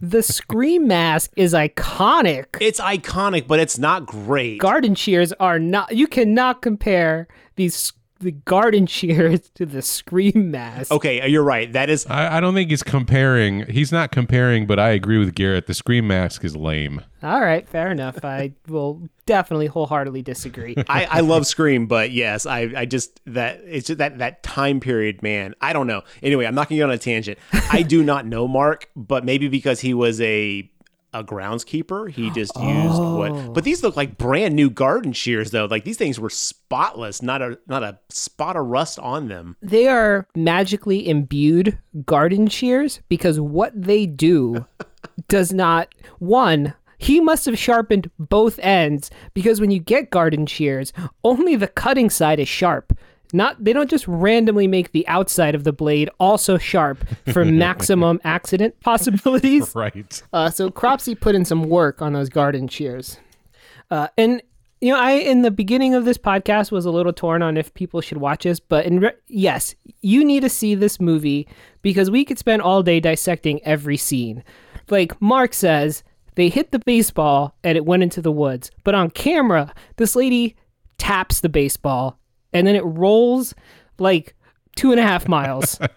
The Scream mask is iconic. It's iconic, but it's not great. garden shears are not you cannot compare these the garden shears to the scream mask okay, uh, you're right. That is I, I don't think he's comparing. He's not comparing, but I agree with Garrett. The scream mask is lame. all right fair enough i will definitely wholeheartedly disagree I, I love Scream, but yes, I, I just that it's just that that time period, man. I don't know. Anyway, I'm not gonna get on a tangent. I do not know Mark, but maybe because he was a a groundskeeper, he just used what. Oh. But these look like brand new garden shears, though. Like these things were spotless, not a not a spot of rust on them. they are magically imbued garden shears because what they do does not one he must have sharpened both ends because when you get garden shears only the cutting side is sharp Not they don't just randomly make the outside of the blade also sharp for maximum accident possibilities. Right. Uh, so Cropsey put in some work on those garden shears. Uh, and you know, I in the beginning of this podcast was a little torn on if people should watch this, but in re- yes, you need to see this movie because we could spend all day dissecting every scene. Like Mark says, they hit the baseball and it went into the woods, but on camera, this lady taps the baseball and then it rolls like two and a half miles.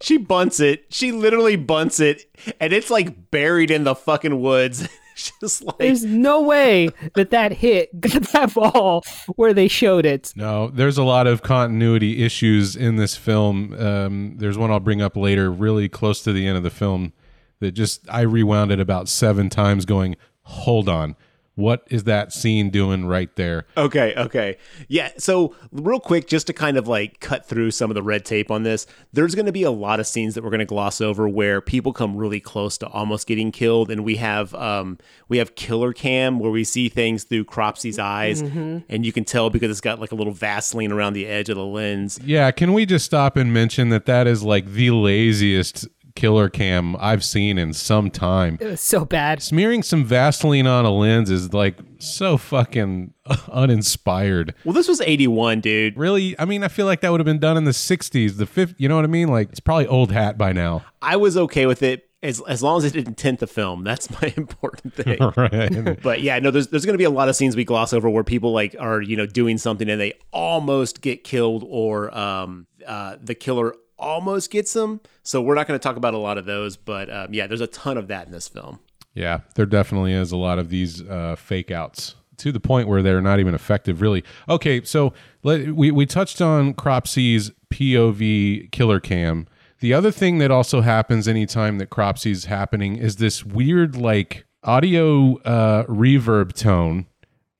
She bunts it. She literally bunts it, and it's like buried in the fucking woods. Just like There's no way that that hit got that ball where they showed it. No, there's a lot of continuity issues in this film. Um, there's one I'll bring up later, really close to the end of the film, that just I rewound it about seven times, going, "Hold on, what is that scene doing right there?" Okay, okay. Yeah, so real quick, just to kind of like cut through some of the red tape on this, there's going to be a lot of scenes that we're going to gloss over where people come really close to almost getting killed, and we have um we have killer cam where we see things through Cropsey's eyes, and you can tell because it's got like a little Vaseline around the edge of the lens. Yeah, can we just stop and mention that that is like the laziest killer cam I've seen in some time. It was so bad. Smearing some Vaseline on a lens is like so fucking uninspired. Well, this was 81, dude. Really, I mean, I feel like that would have been done in the '60s, the fifth. You know what I mean? Like it's probably old hat by now. I was okay with it as as long as it didn't tint the film. That's my important thing. right. But yeah, no, there's there's gonna be a lot of scenes we gloss over where people like are you know doing something and they almost get killed or um uh the killer almost gets them. So we're not gonna talk about a lot of those, but um, yeah, there's a ton of that in this film. Yeah, there definitely is a lot of these uh, fake outs to the point where they're not even effective, really. Okay, so let, we, we touched on Cropsey's POV killer cam. The other thing that also happens anytime that Cropsey's happening is this weird, like, audio uh, reverb tone,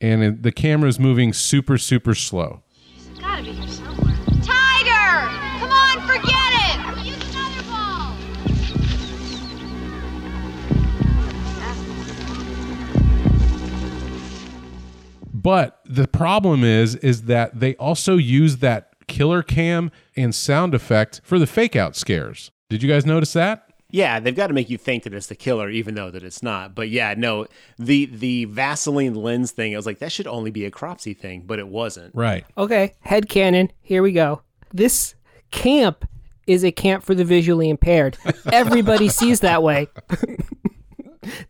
and it, the camera's moving super, super slow. But the problem is, is that they also use that killer cam and sound effect for the fake out scares. Did you guys notice that? Yeah, they've got to make you think that it's the killer, even though that it's not. But yeah, no, the the Vaseline lens thing, I was like, that should only be a Cropsey thing, but it wasn't. Right. Okay, head cannon. Here we go. This camp is a camp for the visually impaired. Everybody sees that way.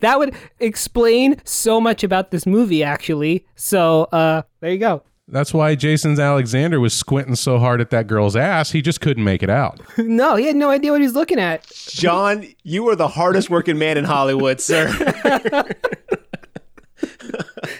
that would explain so much about this movie, actually. So, uh, there you go. That's why Jason's Alexander was squinting so hard at that girl's ass, he just couldn't make it out. no, he had no idea what he's looking at. John, you are the hardest working man in Hollywood, sir.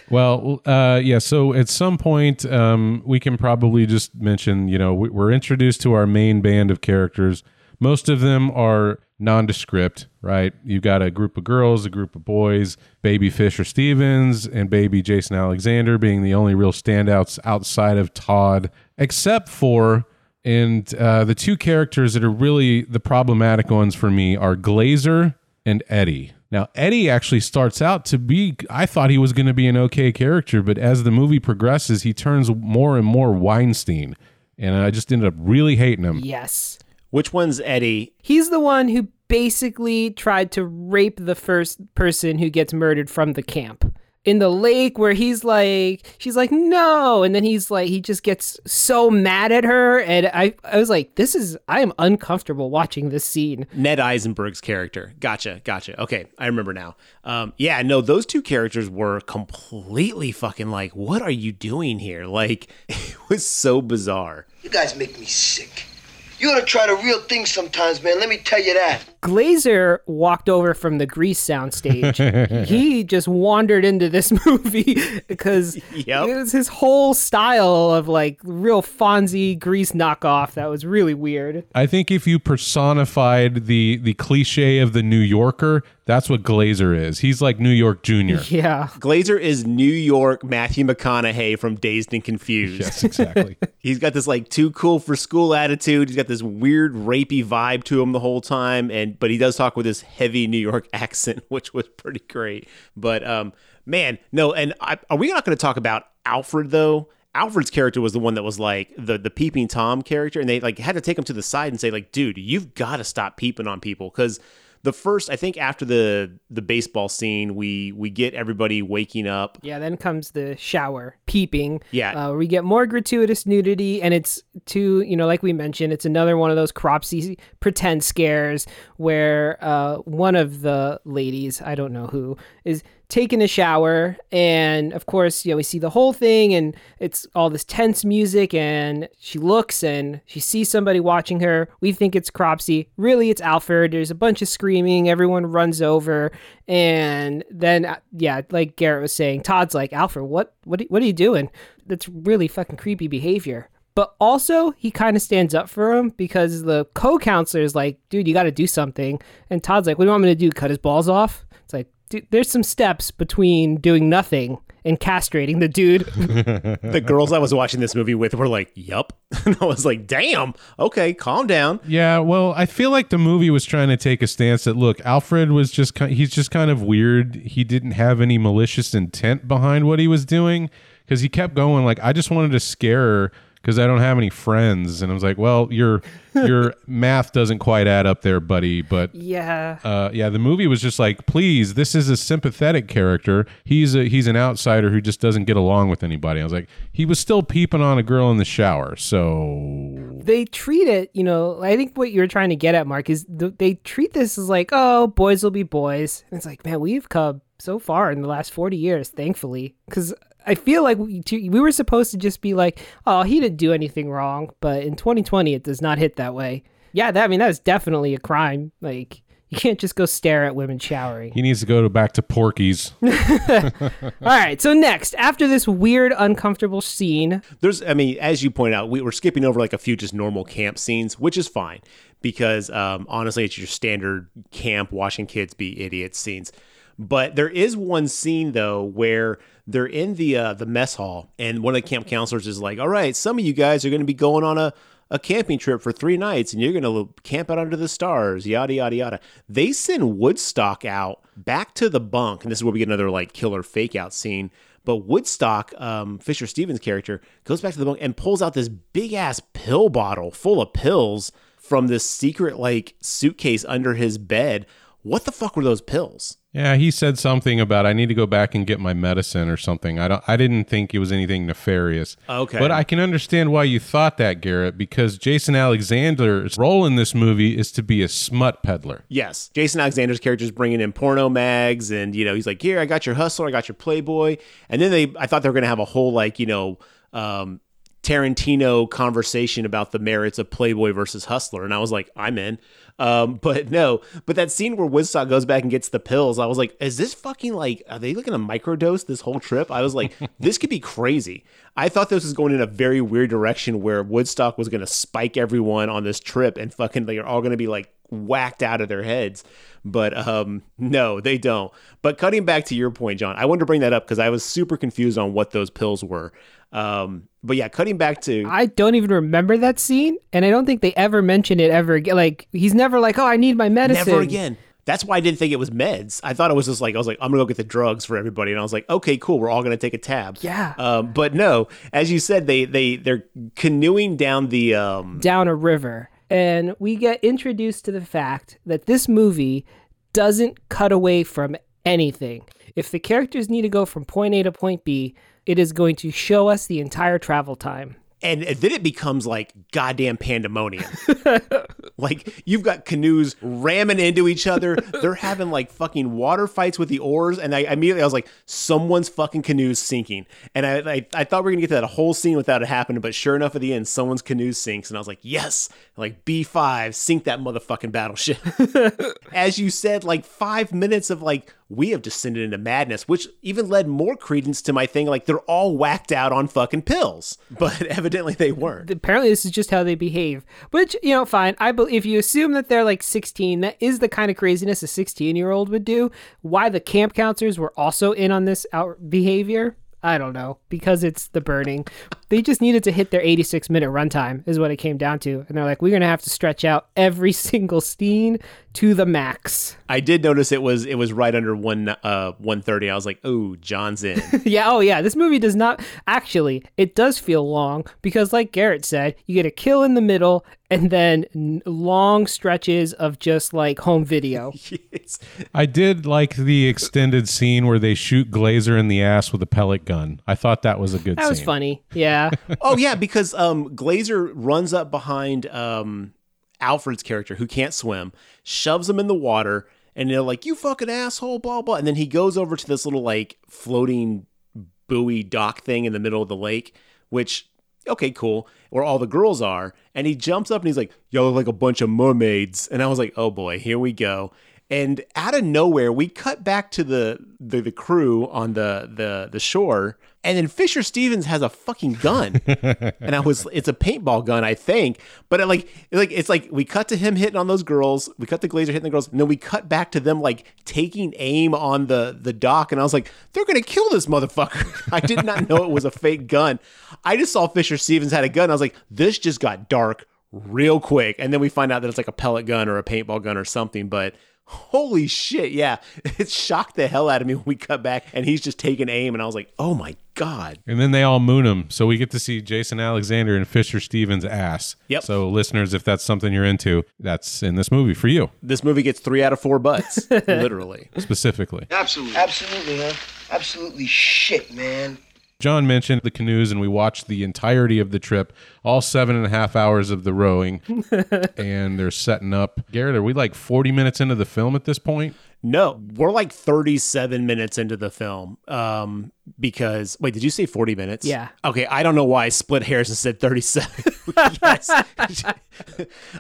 Well, uh, yeah. So at some point, um, we can probably just mention, you know, we- we're introduced to our main band of characters. Most of them are nondescript, right? You've got a group of girls, a group of boys, baby Fisher Stevens and baby Jason Alexander being the only real standouts outside of Todd, except for and uh, the two characters that are really the problematic ones for me are Glazer and Eddie. Now, Eddie actually starts out to be, I thought he was going to be an okay character, but as the movie progresses, he turns more and more Weinstein. And I just ended up really hating him. Yes. Which one's Eddie? He's the one who basically tried to rape the first person who gets murdered from the camp. In the lake where he's like she's like no and then he's like he just gets so mad at her and I I was like this is I am uncomfortable watching this scene. Ned Eisenberg's character. Gotcha, gotcha. Okay, I remember now. Um, yeah, no, those two characters were completely fucking like, what are you doing here? Like, it was so bizarre. You guys make me sick. You to try the real thing sometimes, man. Let me tell you that. Glazer walked over from the Grease soundstage. he just wandered into this movie because Yep. it was his whole style of like real Fonzie Grease knockoff that was really weird. I think if you personified the the cliche of the New Yorker, that's what Glazer is. He's like New York Junior. Yeah. Glazer is New York Matthew McConaughey from Dazed and Confused. Yes, exactly. He's got this like too cool for school attitude. He's got this weird rapey vibe to him the whole time, and but he does talk with this heavy New York accent, which was pretty great. But um, man, no, and I, are we not going to talk about Alfred though? Alfred's character was the one that was like the the peeping tom character, and they like had to take him to the side and say like, dude, you've got to stop peeping on people because the first I think after the the baseball scene, we we get everybody waking up. Yeah, then comes the shower, peeping. Yeah. Uh, we get more gratuitous nudity, and it's to, you know, like we mentioned, it's another one of those Cropsey pretend scares where uh, one of the ladies, I don't know who, is taking a shower. And of course, you know, we see the whole thing, and it's all this tense music, and she looks and she sees somebody watching her. We think it's Cropsey. Really, it's Alfred. There's a bunch of screaming. Everyone runs over. And then, uh, yeah, like Garrett was saying, Todd's like, Alfred, what, what, what are you doing? That's really fucking creepy behavior. But also, he kind of stands up for him because the co counselor is like, dude, you got to do something. And Todd's like, what do you want me to do? Cut his balls off? It's like, dude, there's some steps between doing nothing and castrating the dude. The girls I was watching this movie with were like, "Yup," and I was like, "Damn, okay, calm down." Yeah, well, I feel like the movie was trying to take a stance that look, Alfred was just ki- he's just kind of weird. He didn't have any malicious intent behind what he was doing because he kept going like I just wanted to scare her because I don't have any friends, and I was like, well, your your math doesn't quite add up there, buddy. But yeah. uh, yeah, the movie was just like, please, this is a sympathetic character. He's a he's an outsider who just doesn't get along with anybody. I was like, he was still peeping on a girl in the shower, so they treat it, you know, I think what you're trying to get at, Mark, is th- they treat this as like, oh, boys will be boys. And it's like, man, we've come so far in the last 40 years, thankfully. Because I feel like we, we were supposed to just be like, oh, he didn't do anything wrong. But in 2020, it does not hit that way. Yeah, that, I mean, that is definitely a crime. Like, you can't just go stare at women showering. he needs to go to back to Porky's. All right, so next, after this weird, uncomfortable scene, There's, I mean, as you point out, we were skipping over like a few just normal camp scenes, which is fine because um, honestly, it's your standard camp watching kids be idiots scenes. But there is one scene though where they're in the uh, the mess hall, and one of the camp counselors is like, "All right, some of you guys are going to be going on a." A camping trip for three nights, and you're gonna camp out under the stars, yada yada yada. They send Woodstock out back to the bunk, and this is where we get another like killer fake out scene. But Woodstock, um, Fisher Stevens' character, goes back to the bunk and pulls out this big ass pill bottle full of pills from this secret like suitcase under his bed. What the fuck were those pills? Yeah, he said something about I need to go back and get my medicine or something. I don't I didn't think it was anything nefarious. Okay. But I can understand why you thought that, Garrett, because Jason Alexander's role in this movie is to be a smut peddler. Yes, Jason Alexander's character is bringing in porno mags, and you know he's like, "Here, I got your Hustler, I got your Playboy," and then they, I thought they were gonna have a whole like you know, um, Tarantino conversation about the merits of Playboy versus Hustler, and I was like, I'm in. Um, but no, but that scene where Woodstock goes back and gets the pills, I was like, is this fucking like, are they looking to microdose this whole trip? I was like, this could be crazy. I thought this was going in a very weird direction where Woodstock was going to spike everyone on this trip and fucking they're all going to be like whacked out of their heads. But um, no, they don't. But cutting back to your point, John, I wanted to bring that up because I was super confused on what those pills were. Um, but yeah, cutting back to I don't even remember that scene, and I don't think they ever mention it ever again. Like he's never like, "Oh, I need my medicine." Never again. That's why I didn't think it was meds. I thought it was just like I was like, I'm gonna go get the drugs for everybody, and I was like, okay, cool, we're all gonna take a tab. Yeah. Um, but no, as you said, they they they're canoeing down the um. Down a river, and we get introduced to the fact that this movie doesn't cut away from anything. If the characters need to go from point A to point B, it is going to show us the entire travel time. And then it becomes like goddamn pandemonium. like you've got canoes ramming into each other. They're having like fucking water fights with the oars. And I immediately I was like, someone's fucking canoe's sinking. And I I, I thought we were gonna get to that whole scene without it happening, but sure enough, at the end, someone's canoe sinks, and I was like, yes, like B five, sink that motherfucking battleship. As you said, like five minutes of like we have descended into madness, which even led more credence to my thing. Like they're all whacked out on fucking pills, but evidently they weren't. Apparently, this is just how they behave. Which you know, fine. I bel if you assume that they're like 16, that is the kind of craziness a 16 year old would do. Why the camp counselors were also in on this out behavior. I don't know, because it's the burning. They just needed to hit their 86 minute runtime, is what it came down to. And they're like, we're going to have to stretch out every single scene to the max. I did notice it was it was right under one uh one thirty. I was like, oh, John's in. yeah, oh yeah, this movie does not actually, it does feel long because, like Garrett said, you get a kill in the middle and then long stretches of just like home video. It's- I did like the extended scene where they shoot Glazer in the ass with a pellet gun. I thought that was a good scene. That was funny. Yeah. oh yeah, because um Glazer runs up behind um Alfred's character who can't swim, shoves him in the water, and they're like, "You fucking asshole!" Blah blah. And then he goes over to this little like floating buoy dock thing in the middle of the lake, which okay, cool, where all the girls are. And he jumps up and he's like, "Y'all look like a bunch of mermaids." And I was like, "Oh boy, here we go." And out of nowhere, we cut back to the the, the crew on the, the the shore, and then Fisher Stevens has a fucking gun, and I was it's a paintball gun, I think. But it like it like it's like we cut to him hitting on those girls, we cut the Glazer hitting the girls, and then we cut back to them like taking aim on the the dock, and I was like, they're gonna kill this motherfucker. I did not know it was a fake gun. I just saw Fisher Stevens had a gun. I was like, this just got dark real quick, and then we find out that it's like a pellet gun or a paintball gun or something, but. Holy shit, yeah. It shocked the hell out of me when we cut back and he's just taking aim and I was like, "Oh my god." And then they all moon him, so we get to see Jason Alexander and Fisher Stevens' ass. Yep. So, listeners, if that's something you're into, that's in this movie for you This movie gets 3 out of 4 butts, literally. specifically. Absolutely. Absolutely, huh? Absolutely shit, man. John mentioned the canoes, and we watched the entirety of the trip, all seven and a half hours of the rowing, and they're setting up. Garrett, are we like 40 minutes into the film at this point? No, we're like 37 minutes into the film. Um because wait, did you say 40 minutes? Yeah. Okay, I don't know why I split hairs and said 37. yes.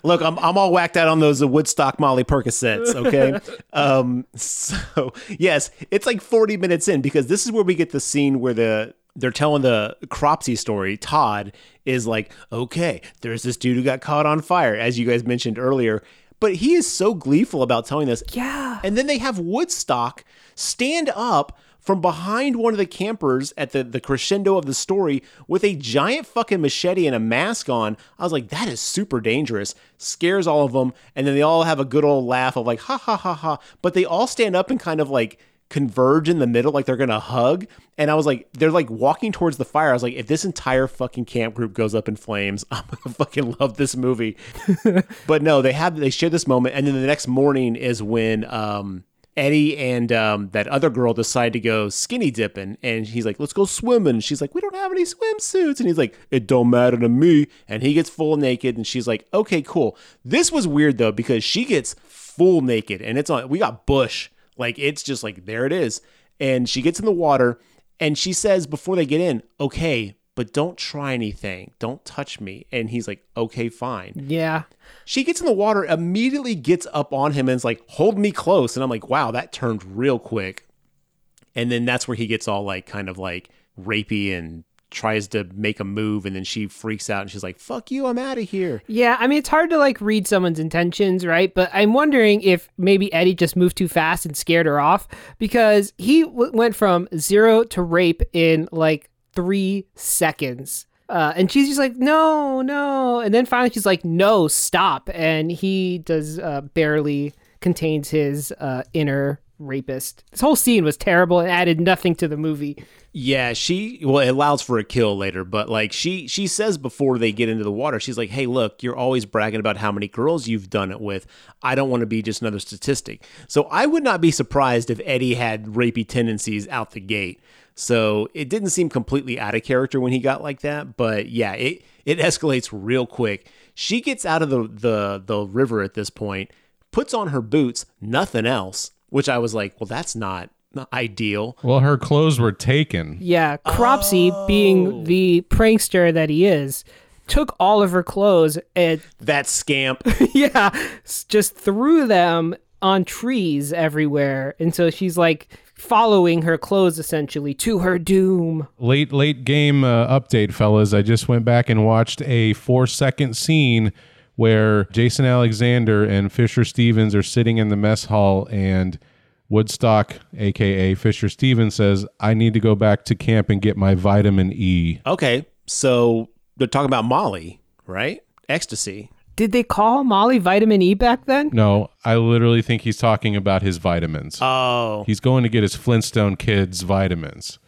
Look, I'm I'm all whacked out on those Woodstock Molly Percocets, okay? um so yes, it's like 40 minutes in because this is where we get the scene where the they're telling the Cropsey story. Todd is like, okay, there's this dude who got caught on fire, as you guys mentioned earlier. But he is so gleeful about telling this. Yeah. And then they have Woodstock stand up from behind one of the campers at the, the crescendo of the story with a giant fucking machete and a mask on. I was like, that is super dangerous. Scares all of them. And then they all have a good old laugh of like, ha ha ha ha. But they all stand up and kind of like converge in the middle, like they're gonna hug. And I was like, they're like walking towards the fire. I was like, if this entire fucking camp group goes up in flames, I'm gonna fucking love this movie. but no, they have they share this moment, and then the next morning is when um Eddie and um, that other girl decide to go skinny dipping, and he's like, "Let's go swimming." She's like, "We don't have any swimsuits," and he's like, "It don't matter to me." And he gets full naked, and she's like, "Okay, cool." This was weird though because she gets full naked, and it's on. We got bush, like it's just like there it is, and she gets in the water, and she says before they get in, "Okay." But don't try anything. Don't touch me. And he's like, okay, fine. Yeah. She gets in the water, immediately gets up on him and is like, hold me close. And I'm like, wow, that turned real quick. And then that's where he gets all like kind of like rapey and tries to make a move. And then she freaks out and she's like, fuck you, I'm out of here. Yeah, I mean it's hard to like read someone's intentions, right? But I'm wondering if maybe Eddie just moved too fast and scared her off because he w- went from zero to rape in like three seconds. Uh, and she's just like, no, no. And then finally she's like, no, stop. And he does uh, barely contains his uh, inner rapist. This whole scene was terrible and added nothing to the movie. Yeah, she well, it allows for a kill later, but like she she says before they get into the water, she's like, "Hey, look, you're always bragging about how many girls you've done it with. I don't want to be just another statistic." So I would not be surprised if Eddie had rapey tendencies out the gate. So it didn't seem completely out of character when he got like that, but yeah, it it escalates real quick. She gets out of the the the river at this point, puts on her boots, nothing else, which I was like, "Well, that's not not ideal." Well, her clothes were taken. Yeah, Cropsey, being the prankster that he is, took all of her clothes and That scamp. yeah, just threw them on trees everywhere. And so she's like following her clothes essentially to her doom. Late, late game uh, update, fellas. I just went back and watched a four second scene where Jason Alexander and Fisher Stevens are sitting in the mess hall and Woodstock, aka Fisher Stevens, says, I need to go back to camp and get my vitamin E. Okay, so they're talking about Molly, right? Ecstasy. Did they call Molly vitamin E back then? No, I literally think he's talking about his vitamins. Oh, he's going to get his Flintstone kids vitamins.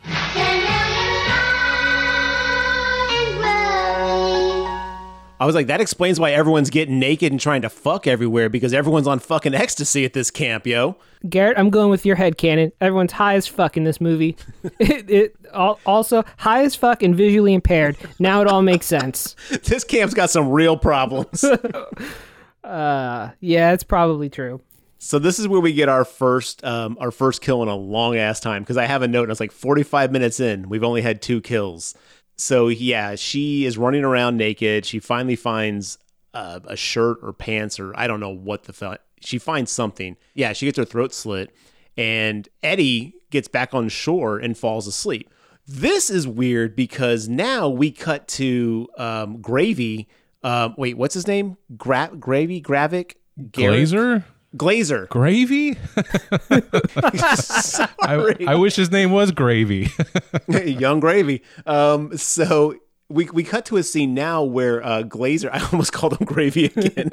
I was like, that explains why everyone's getting naked and trying to fuck everywhere because everyone's on fucking ecstasy at this camp, yo. Garrett, I'm going with your head cannon. Everyone's high as fuck in this movie. it, it also high as fuck and visually impaired. Now it all makes sense. This camp's got some real problems. Uh, yeah, it's probably true. so this is where we get our first um, our first kill in a long ass time because I have a note and it's like 45 minutes in. We've only had two kills. So yeah, she is running around naked. She finally finds uh, a shirt or pants or I don't know what the fuck. She finds something. Yeah, she gets her throat slit, and Eddie gets back on shore and falls asleep. This is weird because now we cut to um, Gravy. Um, wait, what's his name? Gra- Gravy? Garrett? Glazer? Glazer. Gravy? I, I wish his name was Gravy. Young Gravy. Um, so we we cut to a scene now where uh, Glazer, I almost called him Gravy again,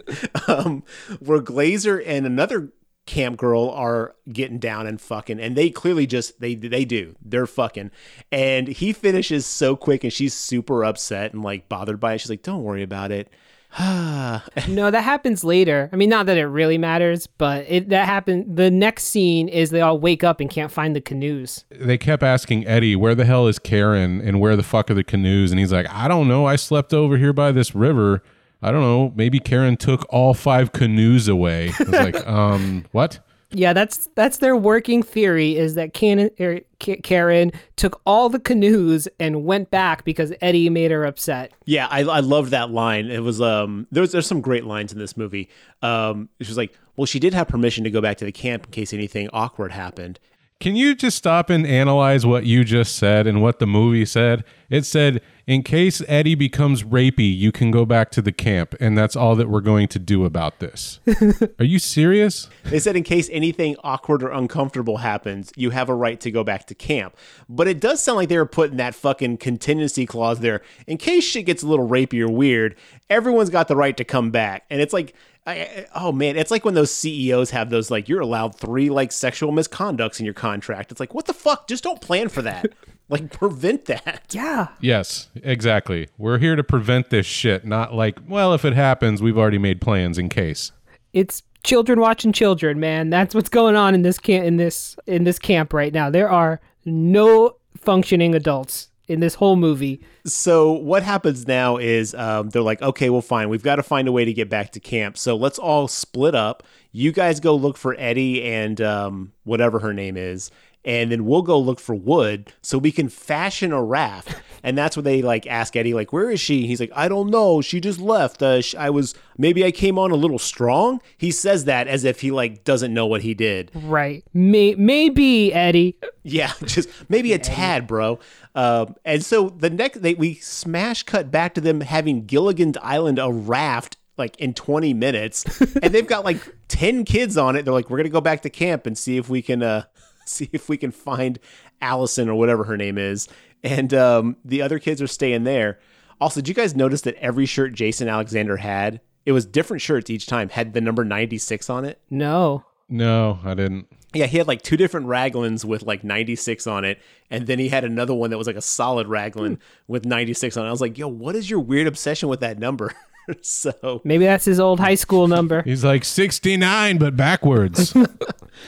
um, where Glazer and another camp girl are getting down and fucking, and they clearly just they they do they're fucking, and he finishes so quick, and she's super upset and like bothered by it. She's like, "Don't worry about it." No, that happens later. I mean, not that it really matters, but it that happened. The next scene is they all wake up and can't find the canoes. they kept asking Eddie, where the hell is Karen and where the fuck are the canoes? And he's like, I don't know. I slept over here by this river. I don't know. Maybe Karen took all five canoes away. I was like, um, what? Yeah, that's that's their working theory is that Can- er, Karen took all the canoes and went back because Eddie made her upset. Yeah, I, I loved that line. It was um there's there's some great lines in this movie. Um, she was like, well, she did have permission to go back to the camp in case anything awkward happened. Can you just stop and analyze what you just said and what the movie said? It said, in case Eddie becomes rapey, you can go back to the camp, and that's all that we're going to do about this. are you serious? They said in case anything awkward or uncomfortable happens, you have a right to go back to camp. But it does sound like they were putting that fucking contingency clause there. In case shit gets a little rapey or weird, everyone's got the right to come back. And it's like, I, I- oh man, it's like when those CEOs have those like you're allowed three like sexual misconducts in your contract. It's like what the fuck? Just don't plan for that. like prevent that. Yeah. Yes, exactly. We're here to prevent this shit, not like, well, if it happens, we've already made plans in case. It's children watching children, man. That's what's going on in this camp in this in this camp right now. There are no functioning adults in this whole movie. So what happens now is um, they're like, okay, well, fine. We've got to find a way to get back to camp. So let's all split up. You guys go look for Eddie and um, whatever her name is, and then we'll go look for wood so we can fashion a raft. And that's when they like ask Eddie, like, where is she? He's like, I don't know. She just left. Uh, sh- I was maybe I came on a little strong. He says that as if he like doesn't know what he did. Right. May- maybe Eddie. Yeah, just maybe a tad, bro. Um, and so the next, they we smash cut back to them having Gilligan's Island a raft like in 20 minutes, and they've got like 10 kids on it. They're like, we're gonna go back to camp and see if we can uh see if we can find Allison or whatever her name is. And um, the other kids are staying there. Also, did you guys notice that every shirt Jason Alexander had, it was different shirts each time, had the number 96 on it? No. No, I didn't. Yeah, he had like two different Raglans with like 96 on it, and then he had another one that was like a solid Raglan with 96 on it. I was like, yo, what is your weird obsession with that number? so Maybe that's his old high school number. He's like 69, but backwards.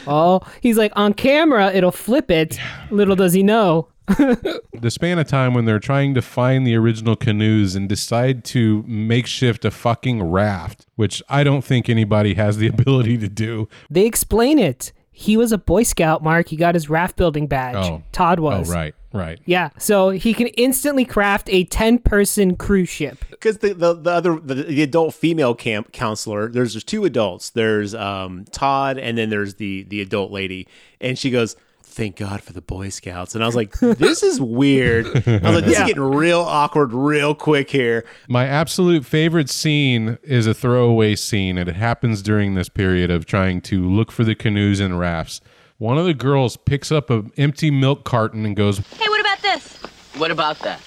Oh, he's like on camera, it'll flip it. Little does he know. the span of time when they're trying to find the original canoes and decide to makeshift a fucking raft, which I don't think anybody has the ability to do. They explain it. He was a Boy Scout, Mark. He got his raft building badge. Oh. Todd Oh, was. right, right. Yeah, so he can instantly craft a 10 person cruise ship. because the, the the other the, the adult female camp counselor, there's there's two adults. There's um Todd, and then there's the the adult lady, and she goes. Thank God for the Boy Scouts. And I was like, this is weird. I was like, this Yeah. is getting real awkward real quick here. My absolute favorite scene is a throwaway scene, and it happens during this period of trying to look for the canoes and rafts. One of the girls picks up an empty milk carton and goes, Hey, what about this? What about that?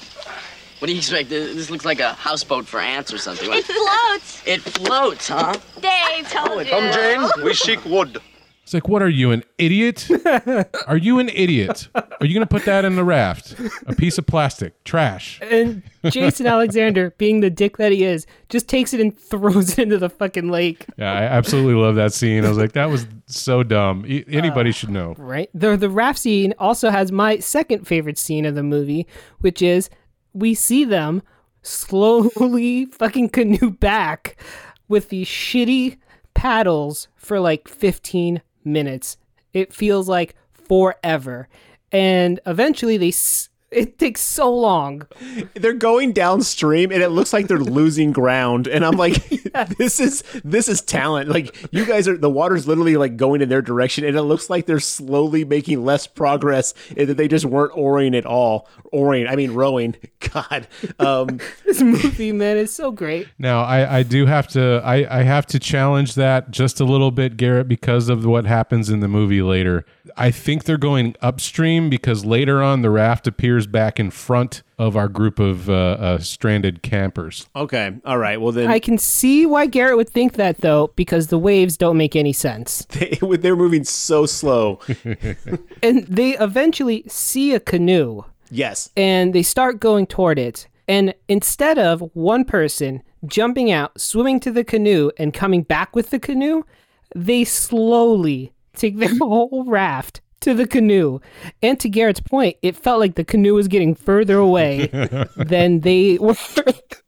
What do you expect? This this looks like a houseboat for ants or something. It floats. It floats, huh? Dave told you. Come, Jane. We seek wood. It's like, what are you, an idiot? are you an idiot? Are you going to put that in the raft? A piece of plastic, trash. And Jason Alexander, being the dick that he is, just takes it and throws it into the fucking lake. Yeah, I absolutely love that scene. I was like, that was so dumb. E- Anybody uh, should know. Right. The the raft scene also has my second favorite scene of the movie, which is we see them slowly fucking canoe back with these shitty paddles for like 15 minutes. It feels like forever. And eventually they it takes so long. They're going downstream and it looks like they're losing ground. And I'm like, this is this is talent. Like you guys are the water's literally like going in their direction and it looks like they're slowly making less progress and that they just weren't oaring at all. Oaring, I mean rowing. God. Um This movie, man, is so great. Now, I, I do have to I, I have to challenge that just a little bit, Garrett, because of what happens in the movie later. I think they're going upstream because later on the raft appears back in front of our group of uh, uh, stranded campers. Okay. All right. Well then I can see why Garrett would think that though, because the waves don't make any sense. they, they're moving so slow. And they eventually see a canoe Yes. and they start going toward it. And instead of one person jumping out, swimming to the canoe, and coming back with the canoe, they slowly take their whole raft to the canoe. And to Garrett's point, it felt like the canoe was getting further away than they were.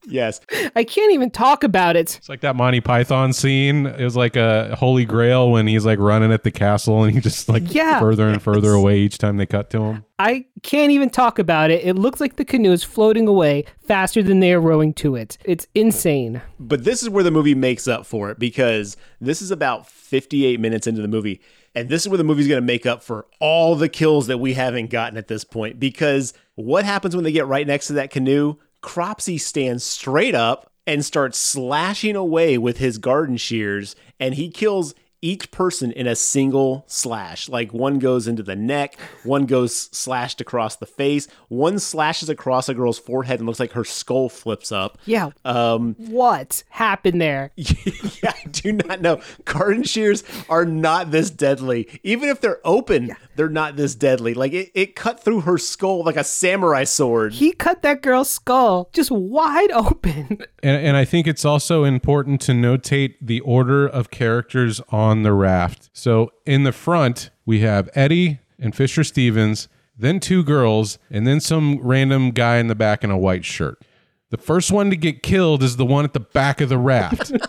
Yes. I can't even talk about it. It's like that Monty Python scene. It was like a Holy Grail when he's like running at the castle and he just like Yeah. further and further away each time they cut to him. I can't even talk about it. It looks like the canoe is floating away faster than they are rowing to it. It's insane. But this is where the movie makes up for it because this is about 58 minutes into the movie. And this is where the movie's going to make up for all the kills that we haven't gotten at this point. Because what happens when they get right next to that canoe? Cropsey stands straight up and starts slashing away with his garden shears, and he kills each person in a single slash. Like one goes into the neck, one goes slashed across the face, one slashes across a girl's forehead and looks like her skull flips up. Yeah. Um, What happened there? yeah, I do not know. Garden shears are not this deadly. Even if they're open, they're not this deadly. Like it, it cut through her skull like a samurai sword. He cut that girl's skull just wide open. And, and I think it's also important to notate the order of characters on the raft. So in the front, we have Eddie and Fisher Stevens, then two girls, and then some random guy in the back in a white shirt. The first one to get killed is the one at the back of the raft.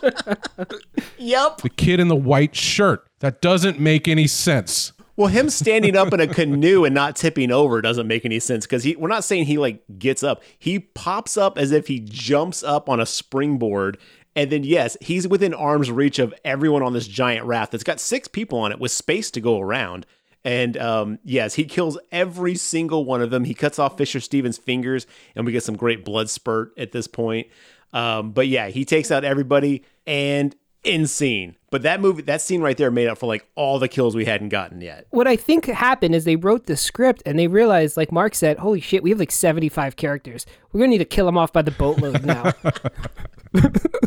Yep. the kid in the white shirt. That doesn't make any sense. Well, him standing up in a canoe and not tipping over doesn't make any sense because he. We're not saying he like gets up. He pops up as if he jumps up on a springboard. And then, yes, he's within arm's reach of everyone on this giant raft that's got six people on it with space to go around. And um, yes, he kills every single one of them. He cuts off Fisher Stevens' fingers, and we get some great blood spurt at this point. Um, but yeah, he takes out everybody and insane. But that movie, that scene right there, made up for like all the kills we hadn't gotten yet. What I think happened is they wrote the script and they realized, like Mark said, holy shit, we have like 75 characters. We're going to need to kill them off by the boatload now.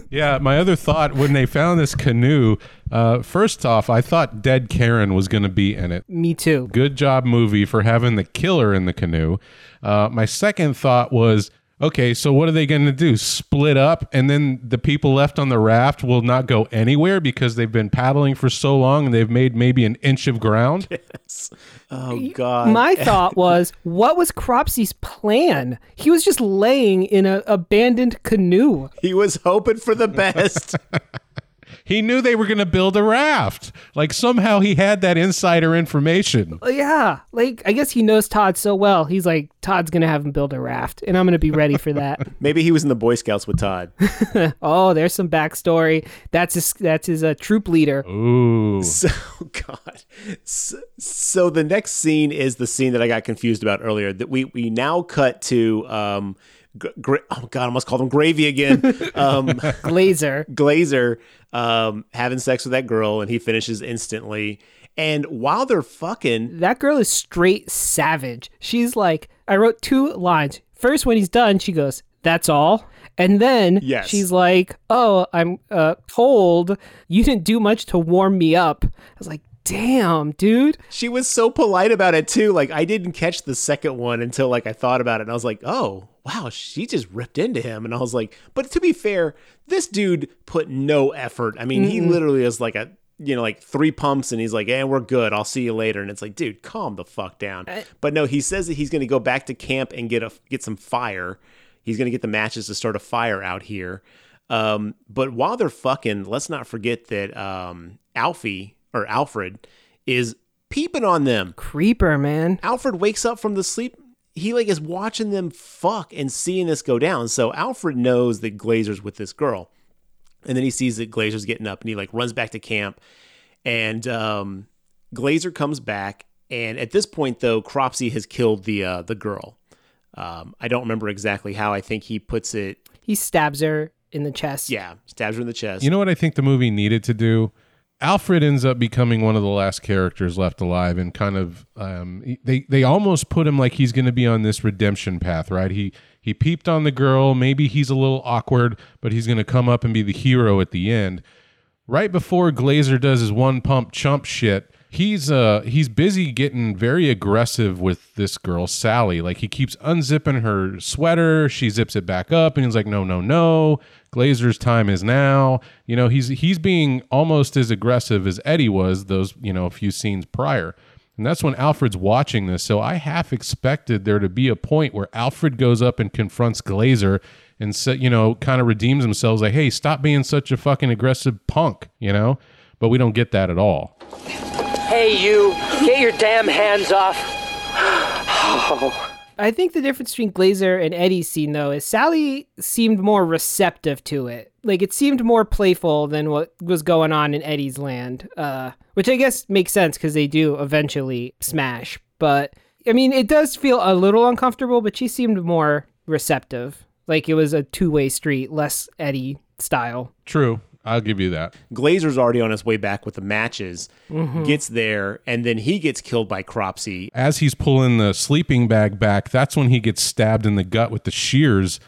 Yeah, my other thought when they found this canoe, uh, first off, I thought Dead Karen was going to be in it. Me too. Good job, movie, for having the killer in the canoe. Uh, my second thought was okay, so what are they going to do? Split up, and then the people left on the raft will not go anywhere because they've been paddling for so long and they've made maybe an inch of ground? Oh God! My thought was, what was Cropsey's plan? He was just laying in an abandoned canoe. he was hoping for the best. He knew they were going to build a raft. Like somehow he had that insider information. Yeah, like I guess he knows Todd so well. He's like, Todd's gonna have him build a raft, and I'm gonna be ready for that. Maybe he was in the Boy Scouts with Todd. oh, there's some backstory. That's his. That's his uh, troop leader. Ooh. So God. So, so the next scene is the scene that I got confused about earlier. That we we now cut to um, G- gra- oh God, I almost called him Gravy again. Um, Glazer. Glazer um, having sex with that girl, and he finishes instantly. And while they're fucking, That girl is straight savage. She's like, I wrote two lines. First, when he's done, she goes, "That's all," and then Yes. she's like, "Oh, I'm uh, cold. You didn't do much to warm me up." I was like, "Damn, dude." she was so polite about it too. Like I didn't catch the second one until like I thought about it, and I was like, oh wow, she just ripped into him, and I was like, but to be fair, this dude put no effort. I mean, he literally is like a you know like three pumps, and he's like, "And we're good. I'll see you later." And it's like, dude, calm the fuck down. but no, he says that he's going to go back to camp and get a get some fire. He's going to get the matches to start a fire out here. Um, but while they're fucking, let's not forget that um, Alfie or Alfred is peeping on them. Creeper, man. Alfred wakes up from the sleep. He like is watching them fuck and seeing this go down. So Alfred knows that Glazer's with this girl, and then he sees that Glazer's getting up, and he like runs back to camp. And um, Glazer comes back, and at this point though, Cropsey has killed the uh, the girl. Um, I don't remember exactly how. I think he puts it. He stabs her in the chest. Yeah, stabs her in the chest. You know what I think the movie needed to do? Alfred ends up becoming one of the last characters left alive, and kind of um, they they almost put him like he's going to be on this redemption path, right? He he peeped on the girl. Maybe he's a little awkward, but he's going to come up and be the hero at the end. Right before Glazer does his one pump chump shit, he's uh he's busy getting very aggressive with this girl Sally. Like he keeps unzipping her sweater, she zips it back up, and he's like, "No, no, no! Glazer's time is now." You know, he's he's being almost as aggressive as Eddie was those you know a few scenes prior. And that's when Alfred's watching this. So I half expected there to be a point where Alfred goes up and confronts Glazer and sa you know, kind of redeems himself like, "Hey, stop being such a fucking aggressive punk," you know? But we don't get that at all. Hey, you, get your damn hands off. I think the difference between Glazer and Eddie's scene, though, is Sally seemed more receptive to it. Like, it seemed more playful than what was going on in Eddie's land, uh, which I guess makes sense because they do eventually smash. But, I mean, it does feel a little uncomfortable, but she seemed more receptive. Like it was a two way street, less Eddie style. True. I'll give you that. Glazer's already on his way back with the matches, mm-hmm. gets there, and then he gets killed by Cropsey. As he's pulling the sleeping bag back, that's when he gets stabbed in the gut with the shears.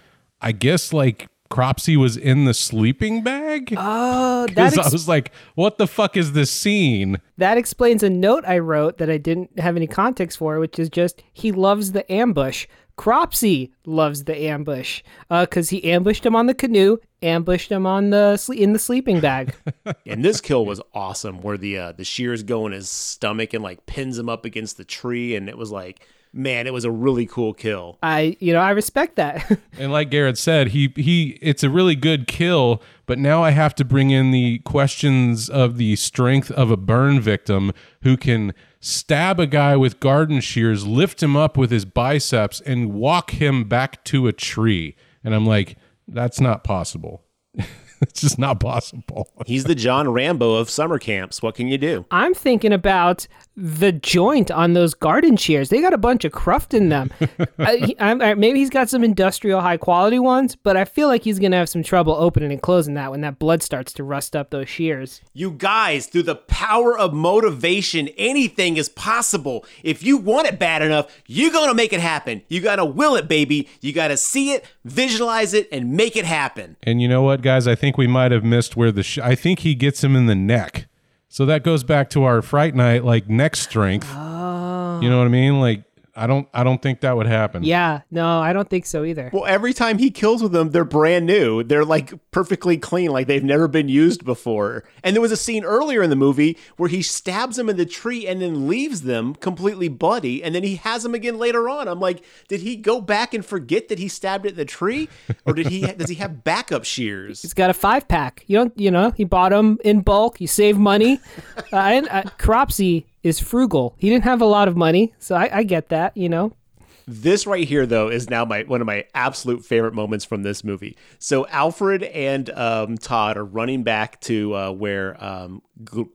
I guess like Cropsey was in the sleeping bag. Oh, that, Because I was like, what the fuck is this scene? that explains a note I wrote that I didn't have any context for, which is just he loves the ambush. Cropsey loves the ambush because he ambushed him on the canoe, ambushed him on the sle- in the sleeping bag. And this kill was awesome, where the uh, the shears go in his stomach and like pins him up against the tree, and it was like, man, it was a really cool kill. I, you know, I respect that. And like Garrett said, he he it's a really good kill, but now I have to bring in the questions of the strength of a burn victim who can stab a guy with garden shears, lift him up with his biceps and walk him back to a tree. And I'm like, that's not possible. it's just not possible. He's the John Rambo of summer camps. What can you do? I'm thinking about the joint on those garden shears. They got a bunch of cruft in them. I, I'm- I- maybe he's got some industrial high quality ones, but I feel like he's gonna have some trouble opening and closing that when that blood starts to rust up those shears. You guys, through the power of motivation, anything is possible. If you want it bad enough, you're gonna make it happen. You gotta will it, baby. You gotta see it, visualize it, and make it happen. And you know what, guys? I think we might have missed where the. Sh- I think he gets him in the neck. So that goes back to our fright night, like neck strength. Oh. You know what I mean? Like I don't. I don't think that would happen. Yeah, no, I don't think so either. Well, every time he kills with them, they're brand new. They're like perfectly clean, like they've never been used before. And there was a scene earlier in the movie where he stabs them in the tree and then leaves them completely bloody, and then he has them again later on. I'm like, did he go back and forget that he stabbed it in the tree, or did he? does he have backup shears? He's got a five pack. You don't, you know, he bought them in bulk. You save money. uh, and uh, Cropsey is frugal. He didn't have a lot of money, so I, I get that. You know, This right here, though, is now my one of my absolute favorite moments from this movie. So Alfred and um, Todd are running back to uh, where um, G-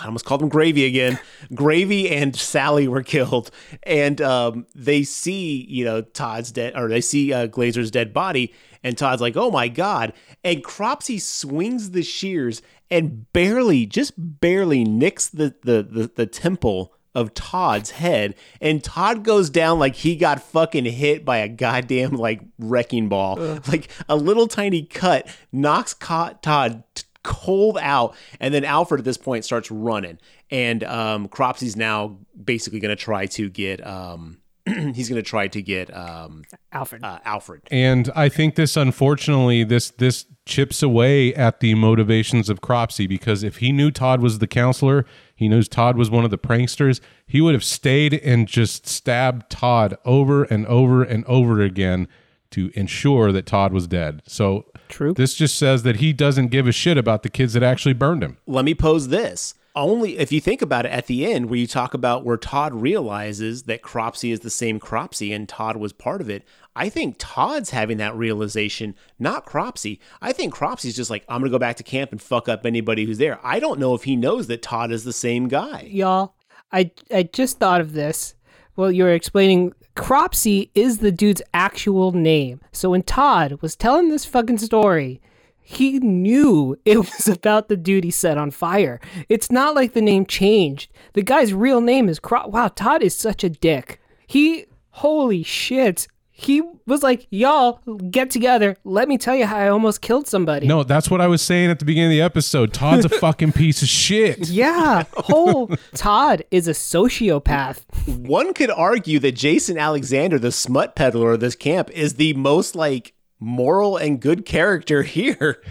I almost called them Gravy again. Gravy and Sally were killed, and um, they see you know Todd's dead, or they see uh, Glazer's dead body, and Todd's like, "Oh my God!" And Cropsey swings the shears and barely, just barely nicks the the the, the temple of Todd's head, and Todd goes down like he got fucking hit by a goddamn like wrecking ball. Like a little tiny cut knocks Co- Todd cold out, and then Alfred at this point starts running, and um, Cropsey's now basically going to try to get um, he's going to try to get um, Alfred. uh, Alfred. And I think this, unfortunately, this this chips away at the motivations of Cropsey because if he knew Todd was the counselor, he knows Todd was one of the pranksters, he would have stayed and just stabbed Todd over and over and over again to ensure that Todd was dead. So True. This just says that he doesn't give a shit about the kids that actually burned him. let me pose this. Only if you think about it at the end, where you talk about where Todd realizes that Cropsey is the same Cropsey and Todd was part of it, I think Todd's having that realization, not Cropsey. I think Cropsey's just like, I'm going to go back to camp and fuck up anybody who's there. I don't know if he knows that Todd is the same guy. Y'all, I I just thought of this. Well, you were explaining Cropsey is the dude's actual name. So when Todd was telling this fucking story, he knew it was about the dude he set on fire. It's not like the name changed. The guy's real name is Crop. Wow, Todd is such a dick. He, holy shit. He was like, y'all, get together. Let me tell you how I almost killed somebody. No, that's what I was saying at the beginning of the episode. Todd's a fucking piece of shit. Yeah, whole oh, Todd is a sociopath. One could argue that Jason Alexander, the smut peddler of this camp, is the most like moral and good character here,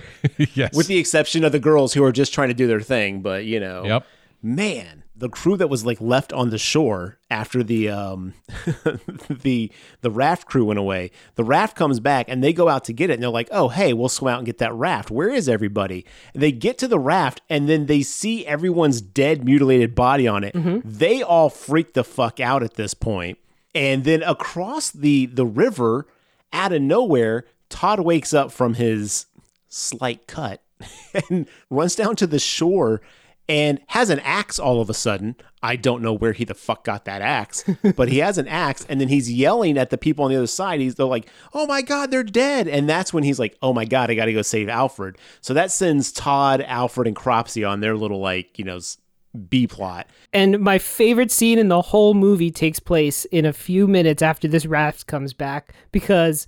yes. with the exception of the girls who are just trying to do their thing. But you know, Yep. man, the crew that was like left on the shore after the um the the raft crew went away. The raft comes back and they go out to get it and they're like, "Oh, hey, we'll swim out and get that raft. Where is everybody?" And they get to the raft and then they see everyone's dead mutilated body on it. They all freak the fuck out at this point. And then across the the river out of nowhere, Todd wakes up from his slight cut and runs down to the shore and has an axe all of a sudden. I don't know where he the fuck got that axe, but he has an axe and then he's yelling at the people on the other side. He's they're like, "Oh my god, they're dead." And that's when he's like, "Oh my god, I got to go save Alfred." So that sends Todd, Alfred and Cropsey on their little like, you know, B plot. And my favorite scene in the whole movie takes place in a few minutes after this raft comes back because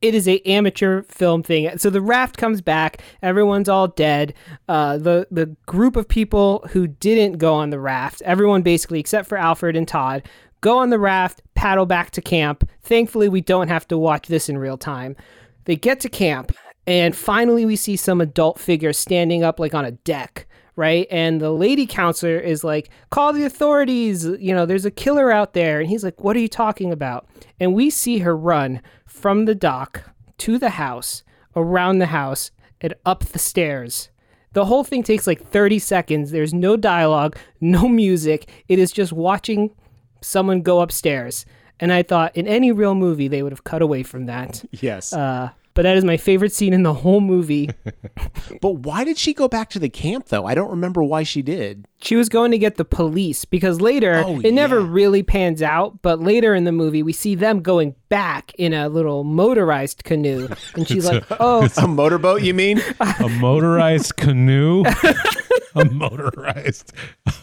it is a amateur film thing. So the raft comes back, everyone's all dead. Uh, the the group of people who didn't go on the raft, everyone basically except for Alfred and Todd, go on the raft, paddle back to camp. Thankfully, we don't have to watch this in real time. They get to camp, and finally we see some adult figure standing up like on a deck right? And the lady counselor is like, call the authorities. You know, there's a killer out there. And he's like, what are you talking about? And we see her run from the dock to the house, around the house, and up the stairs. The whole thing takes like 30 seconds. There's no dialogue, no music. It is just watching someone go upstairs. And I thought in any real movie, they would have cut away from that. Yes. Uh, but that is my favorite scene in the whole movie. but why did she go back to the camp though? I don't remember why she did. She was going to get the police because later Oh, it never yeah. really pans out but later in the movie we see them going back in a little motorized canoe and she's like oh A motorboat, you mean? a motorized canoe. a motorized,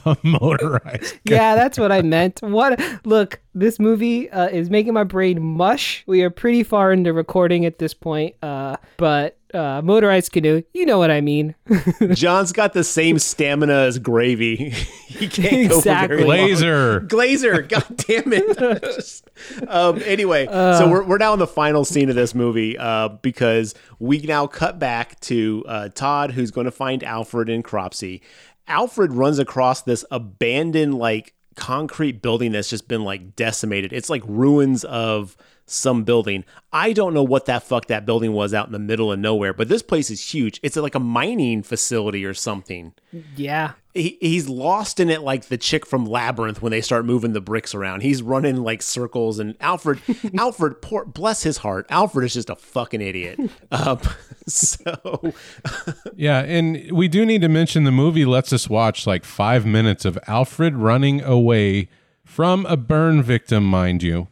a motorized. yeah that's what i meant what look this movie uh, is making my brain mush we are pretty far into recording at this point uh, but uh, motorized canoe you know what i mean John's got the same stamina as Gravy. he can't go for Exactly. very long. Laser. Glazer, god damn it. um, anyway, so we're, we're now in the final scene of this movie uh, because we now cut back to uh, Todd, who's going to find Alfred and Cropsey. Alfred runs across this abandoned, like, concrete building that's just been, like, decimated. It's like ruins of some building. I don't know what that fuck that building was out in the middle of nowhere, but this place is huge. It's like a mining facility or something. Yeah. He, he's lost in it like the chick from Labyrinth when they start moving the bricks around. He's running like circles, and Alfred, Alfred, poor, bless his heart, Alfred is just a fucking idiot. Um, so Yeah, and we do need to mention the movie lets us watch like five minutes of Alfred running away from a burn victim, mind you,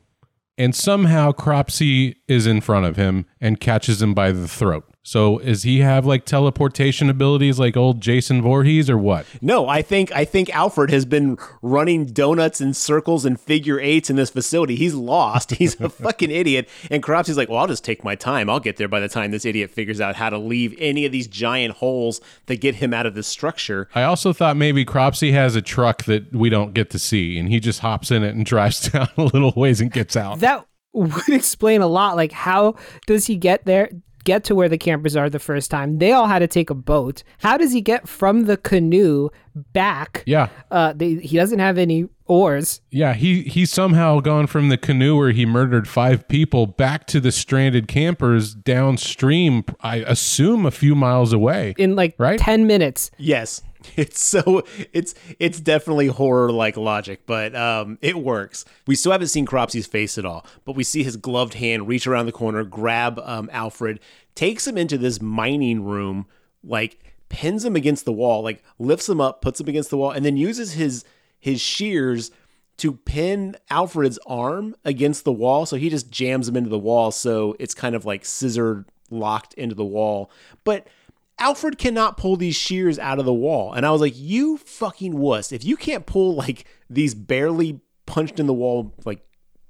and somehow Cropsey is in front of him and catches him by the throat. So, does he have like teleportation abilities like old Jason Voorhees or what? No, I think I think Alfred has been running donuts and circles and figure eights in this facility. He's lost. He's a fucking idiot. And Cropsey's like, well, I'll just take my time. I'll get there by the time this idiot figures out how to leave any of these giant holes that get him out of this structure. I also thought maybe Cropsey has a truck that we don't get to see, and he just hops in it and drives down a little ways and gets out. That would explain a lot. Like, how does he get there? Get to where the campers are the first time. They all had to take a boat. How does he get from the canoe back? yeah, Uh, they, he doesn't have any oars. yeah. He he's somehow gone from the canoe where he murdered five people back to the stranded campers downstream. I assume a few miles away. in like Right? 10 minutes. Yes. It's so it's it's definitely horror like logic, but um it works. We still haven't seen Cropsey's face at all, but we see his gloved hand reach around the corner, grab um Alfred, takes him into this mining room, like pins him against the wall, like lifts him up, puts him against the wall, and then uses his his shears to pin Alfred's arm against the wall. So he just jams him into the wall. So it's kind of like scissor locked into the wall. But Alfred cannot pull these shears out of the wall. And I was like, you fucking wuss. If you can't pull like these barely punched in the wall, like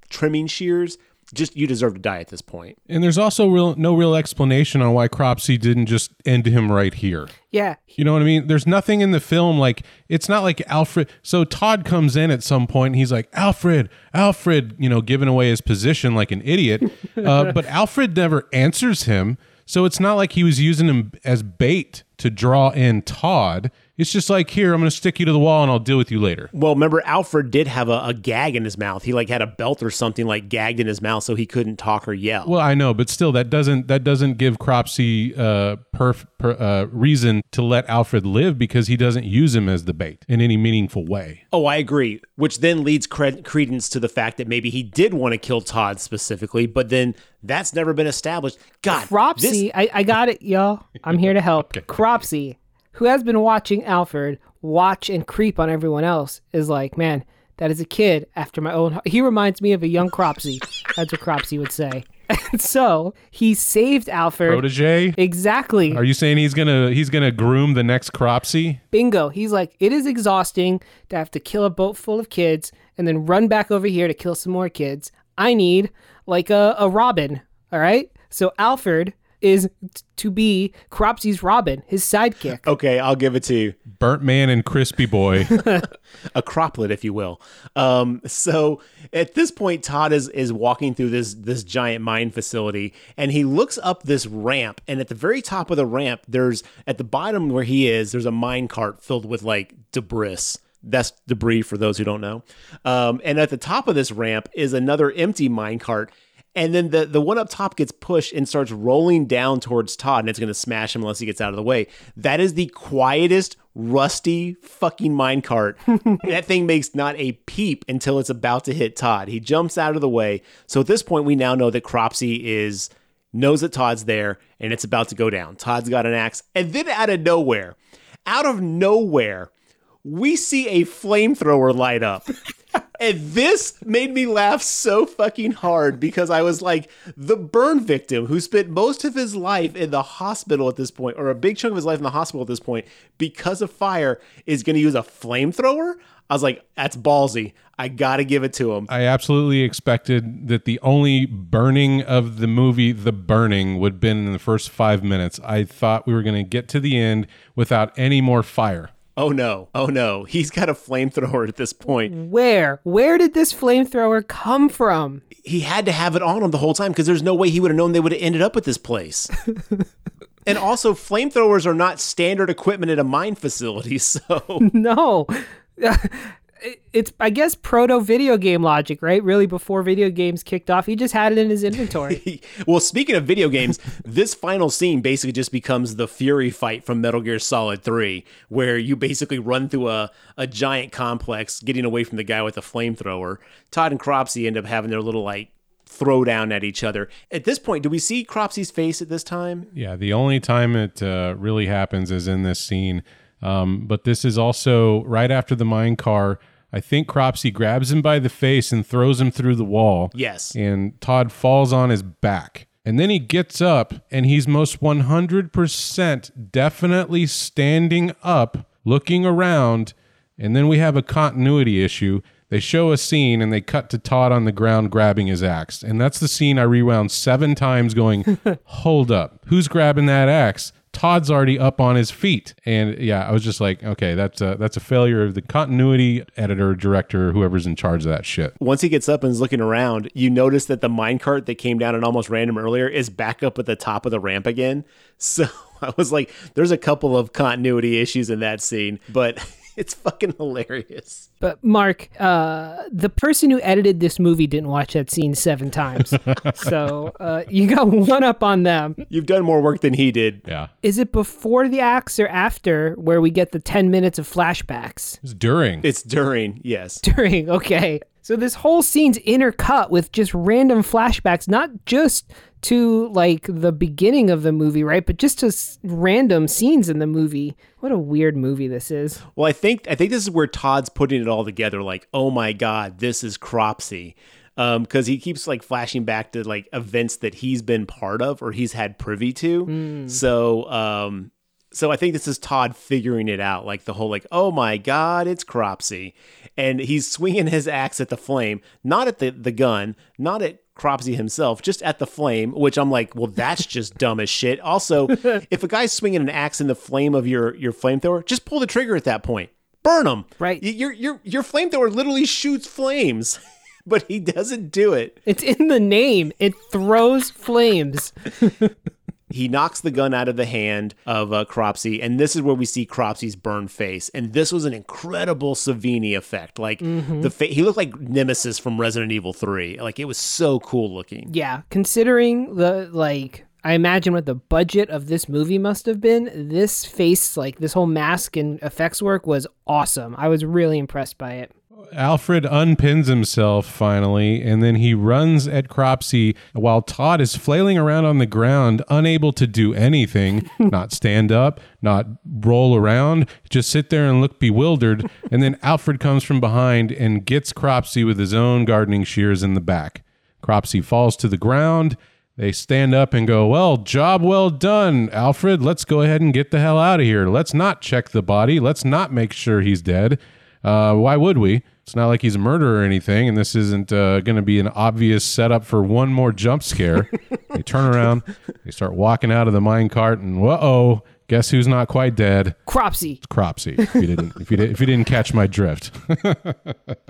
trimming shears, just you deserve to die at this point. And there's also real no real explanation on why Cropsey didn't just end him right here. Yeah. You know what I mean? There's nothing in the film like it's not like Alfred. So Todd comes in at some point and he's like, Alfred, Alfred, you know, giving away his position like an idiot. Uh, but Alfred never answers him. So it's not like he was using him as bait to draw in Todd. It's just like, here, I'm going to stick you to the wall and I'll deal with you later. Well, remember Alfred did have a, a gag in his mouth. He like had a belt or something like gagged in his mouth so he couldn't talk or yell. Well, I know, but still, that doesn't that doesn't give Cropsey uh, perf, per, uh, reason to let Alfred live because he doesn't use him as the bait in any meaningful way. Oh, I agree. Which then leads cred- credence to the fact that maybe he did want to kill Todd specifically, but then that's never been established. God, Cropsey, I, I got it, y'all. I'm here to help. Cropsey, who has been watching Alfred watch and creep on everyone else, is like, man, that is a kid after my own. He reminds me of a young Cropsey. That's what Cropsey would say. And so he saved Alfred. Protege? Exactly. Are you saying he's gonna he's gonna groom the next Cropsey? Bingo. He's like, it is exhausting to have to kill a boat full of kids and then run back over here to kill some more kids. I need like a, a Robin. All right. So Alfred is t- to be Cropsey's Robin, his sidekick. Okay, I'll give it to you. Burnt man and crispy boy. a croplet, if you will. Um, so at this point, Todd is is walking through this this giant mine facility, and he looks up this ramp, and at the very top of the ramp, there's at the bottom where he is, there's a mine cart filled with like debris. That's debris for those who don't know. Um, and at the top of this ramp is another empty mine cart. And then the, the one up top gets pushed and starts rolling down towards Todd, and it's going to smash him unless he gets out of the way. That is the quietest, rusty fucking minecart. that thing makes not a peep until it's about to hit Todd. He jumps out of the way. So at this point, we now know that Cropsey is knows that Todd's there, and it's about to go down. Todd's got an axe, and then out of nowhere, out of nowhere, we see a flamethrower light up. And this made me laugh so fucking hard because I was like, the burn victim who spent most of his life in the hospital at this point, or a big chunk of his life in the hospital at this point, because of fire, is going to use a flamethrower. I was like, that's ballsy. I got to give it to him. I absolutely expected that the only burning of the movie, The Burning, would have been in the first five minutes. I thought we were going to get to the end without any more fire. Oh no. Oh no. He's got a flamethrower at this point. Where? Where did this flamethrower come from? He had to have it on him the whole time because there's no way he would have known they would have ended up at this place. and also, flamethrowers are not standard equipment at a mine facility. So, No. it- it's I guess proto video game logic, right? Really, before video games kicked off, he just had it in his inventory. well, speaking of video games, this final scene basically just becomes the Fury fight from Metal Gear Solid 3, where you basically run through a, a giant complex, getting away from the guy with the flamethrower. Todd and Cropsey end up having their little, like, throwdown at each other. At this point, do we see Cropsey's face at this time? Yeah, the only time it uh, really happens is in this scene. Um, but this is also right after the mine car. I think Cropsey grabs him by the face and throws him through the wall. Yes. And Todd falls on his back. And then he gets up and he's most 100% definitely standing up, looking around. And then we have a continuity issue. They show a scene and they cut to Todd on the ground grabbing his axe. And that's the scene I rewound seven times going, hold up, who's grabbing that axe? Todd's already up on his feet. And yeah, I was just like, okay, that's a, that's a failure of the continuity editor, director, whoever's in charge of that shit. Once he gets up and is looking around, you notice that the minecart that came down at almost random earlier is back up at the top of the ramp again. So I was like, there's a couple of continuity issues in that scene, but it's fucking hilarious. But Mark, uh, the person who edited this movie didn't watch that scene seven times, so uh, you got one up on them. You've done more work than he did. Yeah. Is it before the axe or after where we get the ten minutes of flashbacks? It's during. It's during, yes. During, okay. So this whole scene's intercut with just random flashbacks, not just to like the beginning of the movie, right? But just to s- random scenes in the movie. What a weird movie this is. Well, I think I think this is where Todd's putting it all together. Like, oh my god, this is Cropsey, because he keeps like flashing back to like events that he's been part of or he's had privy to. So, um, so I think this is Todd figuring it out. Like the whole like, oh my god, it's Cropsey, and he's swinging his axe at the flame, not at the the gun, not at Cropsey himself, just at the flame, which I'm like, well, that's just dumb as shit. Also, if a guy's swinging an axe in the flame of your your flamethrower, just pull the trigger at that point. Burn him. Right. Your your your flamethrower literally shoots flames, but he doesn't do it. It's in the name. It throws flames. He knocks the gun out of the hand of uh, Cropsey, and this is where we see Cropsey's burned face. And this was an incredible Savini effect. Like the fa- he looked like Nemesis from Resident Evil Three. Like it was so cool looking. Yeah, considering the like I imagine what the budget of this movie must have been, this face like this whole mask and effects work was awesome. I was really impressed by it. Alfred unpins himself finally, and then he runs at Cropsey while Todd is flailing around on the ground, unable to do anything, not stand up, not roll around, just sit there and look bewildered. And then Alfred comes from behind and gets Cropsey with his own gardening shears in the back. Cropsey falls to the ground. They stand up and go, Well, job well done, Alfred. Let's go ahead and get the hell out of here. Let's not check the body. Let's not make sure he's dead. Uh, why would we? It's not like he's a murderer or anything, and this isn't uh, going to be an obvious setup for one more jump scare. they turn around, they start walking out of the mine cart, and whoa, oh, guess who's not quite dead? Cropsey. Cropsey. If you didn't, if you did, if you didn't catch my drift,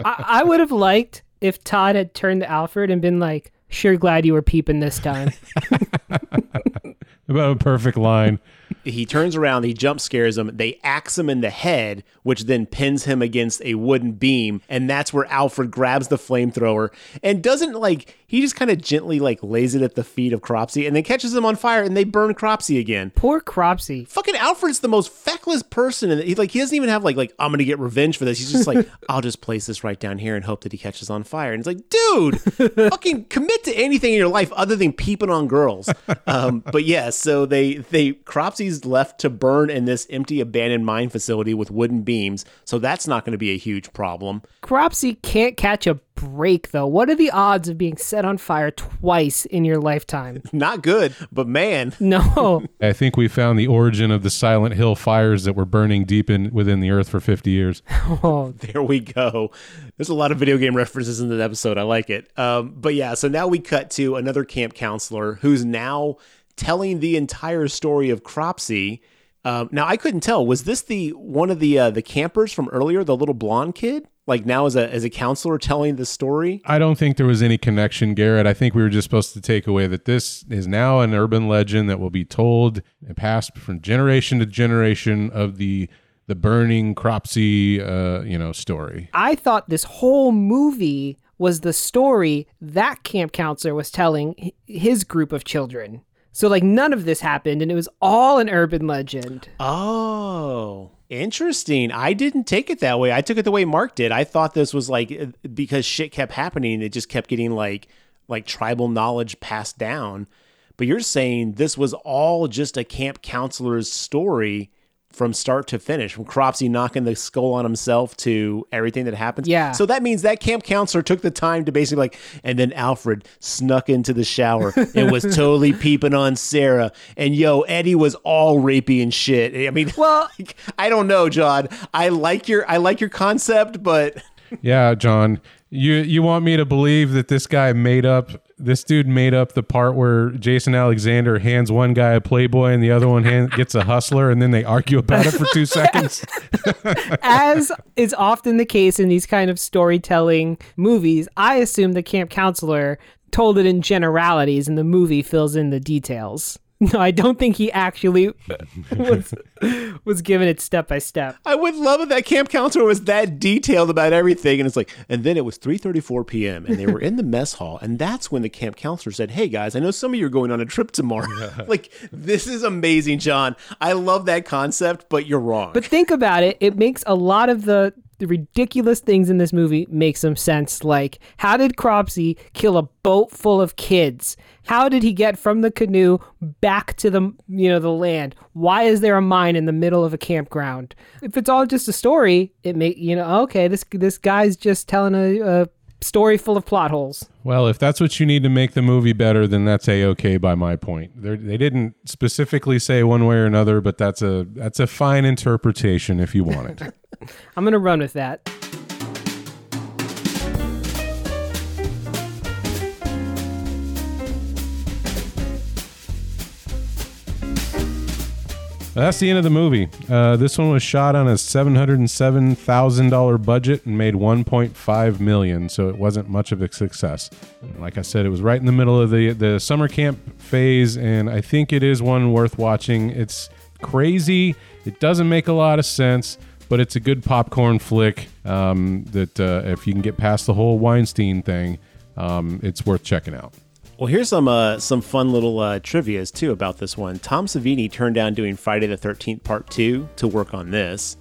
I, I would have liked if Todd had turned to Alfred and been like, "Sure, glad you were peeping this time." about a perfect line. He turns around, he jump scares him. They axe him in the head, which then pins him against a wooden beam. And that's where Alfred grabs the flamethrower and doesn't like, he just kind of gently like lays it at the feet of Cropsey and then catches him on fire and they burn Cropsey again. Poor Cropsey. Fucking Alfred's the most feckless person, and he like he doesn't even have like like I'm gonna get revenge for this. He's just like I'll just place this right down here and hope that he catches on fire. And it's like, dude, fucking commit to anything in your life other than peeping on girls. Um, but yeah, so they they Cropsey's left to burn in this empty abandoned mine facility with wooden beams, so that's not going to be a huge problem. Cropsey can't catch a break though. What are the odds of being set on fire twice in your lifetime? Not good, but man, No. I think we found the origin of the Silent Hill fires that were burning deep in within the earth for 50 years. Oh, There we go. There's a lot of video game references in the episode. I like it. Um, but yeah, so now we cut to another camp counselor who's now telling the entire story of Cropsey. Um, now I couldn't tell. Was this the one of the uh, the campers from earlier, the little blonde kid? Like now as a as a counselor telling the story? I don't think there was any connection, Garrett. I think we were just supposed to take away that this is now an urban legend that will be told and passed from generation to generation of the the burning Cropsey, uh, you know, story. I thought this whole movie was the story that camp counselor was telling his group of children. So like none of this happened and it was all an urban legend. Oh, interesting. I didn't take it that way. I took it the way Mark did. I thought this was like uh, because shit kept happening, it just kept getting like like tribal knowledge passed down. But you're saying this was all just a camp counselor's story from start to finish, from Cropsey knocking the skull on himself to everything that happens. Yeah. So that means that camp counselor took the time to basically like, and then Alfred snuck into the shower and was totally peeping on Sarah. And yo, Eddie was all rapey and shit. I mean, Well- like, I don't know, John. I like your I like your concept, but Yeah, John, you you want me to believe that this guy made up this dude made up the part where Jason Alexander hands one guy a Playboy and the other one hand, gets a hustler, and then they argue about it for two seconds. As is often the case in these kind of storytelling movies, I assume the camp counselor told it in generalities and the movie fills in the details. No, I don't think he actually was was given it step by step. I would love if that camp counselor was that detailed about everything. And it's like, and then it was 3:34 p.m. and they were in the mess hall, and that's when the camp counselor said, "Hey guys, I know some of you are going on a trip tomorrow." like, this is amazing, John. I love that concept, but you're wrong. But think about it, it makes a lot of the, the ridiculous things in this movie make some sense. Like, how did Cropsey kill a boat full of kids? How did he get from the canoe back to the you know the land? Why is there a mine in the middle of a campground? If it's all just a story, it may you know okay this this guy's just telling a, a story full of plot holes. Well, if that's what you need to make the movie better, then that's a okay by my point. They're, they didn't specifically say one way or another, but that's a that's a fine interpretation if you want it. I'm gonna run with that. That's the end of the movie. Uh, this one was shot on a seven hundred and seven thousand dollar budget and made one point five million, so it wasn't much of a success. Like I said, it was right in the middle of the the summer camp phase, and I think it is one worth watching. It's crazy. It doesn't make a lot of sense, but it's a good popcorn flick. Um, that uh, if you can get past the whole Weinstein thing, um, it's worth checking out. Well, here's some uh, some fun little uh, trivia's too about this one. Tom Savini turned down doing Friday the 13th Part 2 to work on this.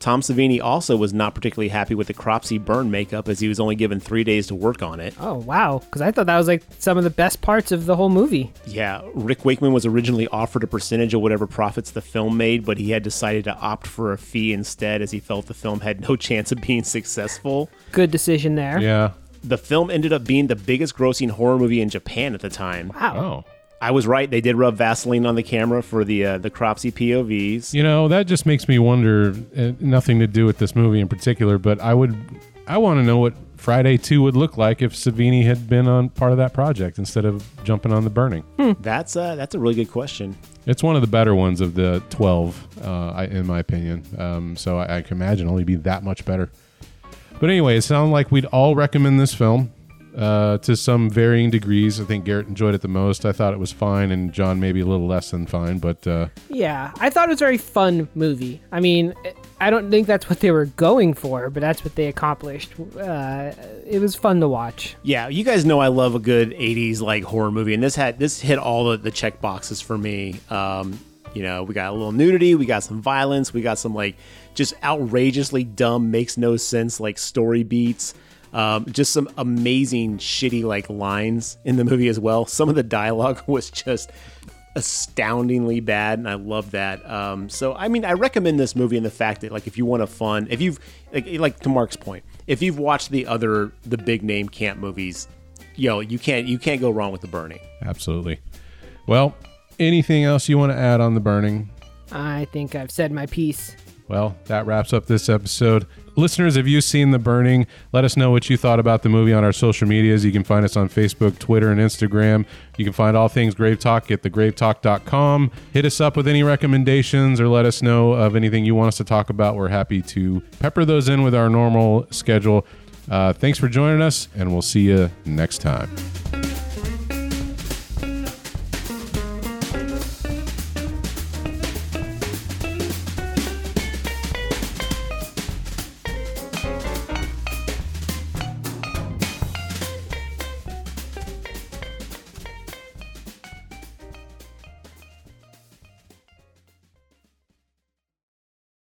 Tom Savini also was not particularly happy with the Cropsey burn makeup as he was only given three days to work on it. Oh wow, because I thought that was like some of the best parts of the whole movie. Yeah, Rick Wakeman was originally offered a percentage of whatever profits the film made, but he had decided to opt for a fee instead as he felt the film had no chance of being successful. Good decision there. Yeah. The film ended up being the biggest grossing horror movie in Japan at the time. Wow. Oh. I was right; they did rub Vaseline on the camera for the uh, the Cropsey POVs. You know, that just makes me wonder. Uh, nothing to do with this movie in particular, but I would, I want to know what Friday Two would look like if Savini had been on part of that project instead of jumping on the burning. That's uh, that's a really good question. It's one of the better ones of the twelve, uh, I, in my opinion. Um, so I, I can imagine only be that much better. But anyway, it sounded like we'd all recommend this film uh, to some varying degrees. I think Garrett enjoyed it the most. I thought it was fine, and John maybe a little less than fine. But uh, Yeah, I thought it was a very fun movie. I mean, I don't think that's what they were going for, but that's what they accomplished. Uh, it was fun to watch. Yeah, you guys know I love a good '80s like horror movie, and this had this hit all the, the check boxes for me. Um, you know, we got a little nudity, we got some violence, we got some like just outrageously dumb, makes no sense like story beats. Um, just some amazing shitty like lines in the movie as well. Some of the dialogue was just astoundingly bad, and I love that. Um, so, I mean, I recommend this movie in the fact that, like, if you want a fun, if you've, like, like to Mark's point, if you've watched the other, the big name camp movies, yo, you can't, you can't go wrong with the Burning. absolutely. Well, anything else you want to add on the burning? I think I've said my piece. Well, that wraps up this episode. Listeners, have you seen The Burning? Let us know what you thought about the movie on our social medias. You can find us on Facebook, Twitter, and Instagram. You can find all things GraveTalk at thegravetalk.com. Hit us up with any recommendations or let us know of anything you want us to talk about. We're happy to pepper those in with our normal schedule. Uh, thanks for joining us, and we'll see you next time.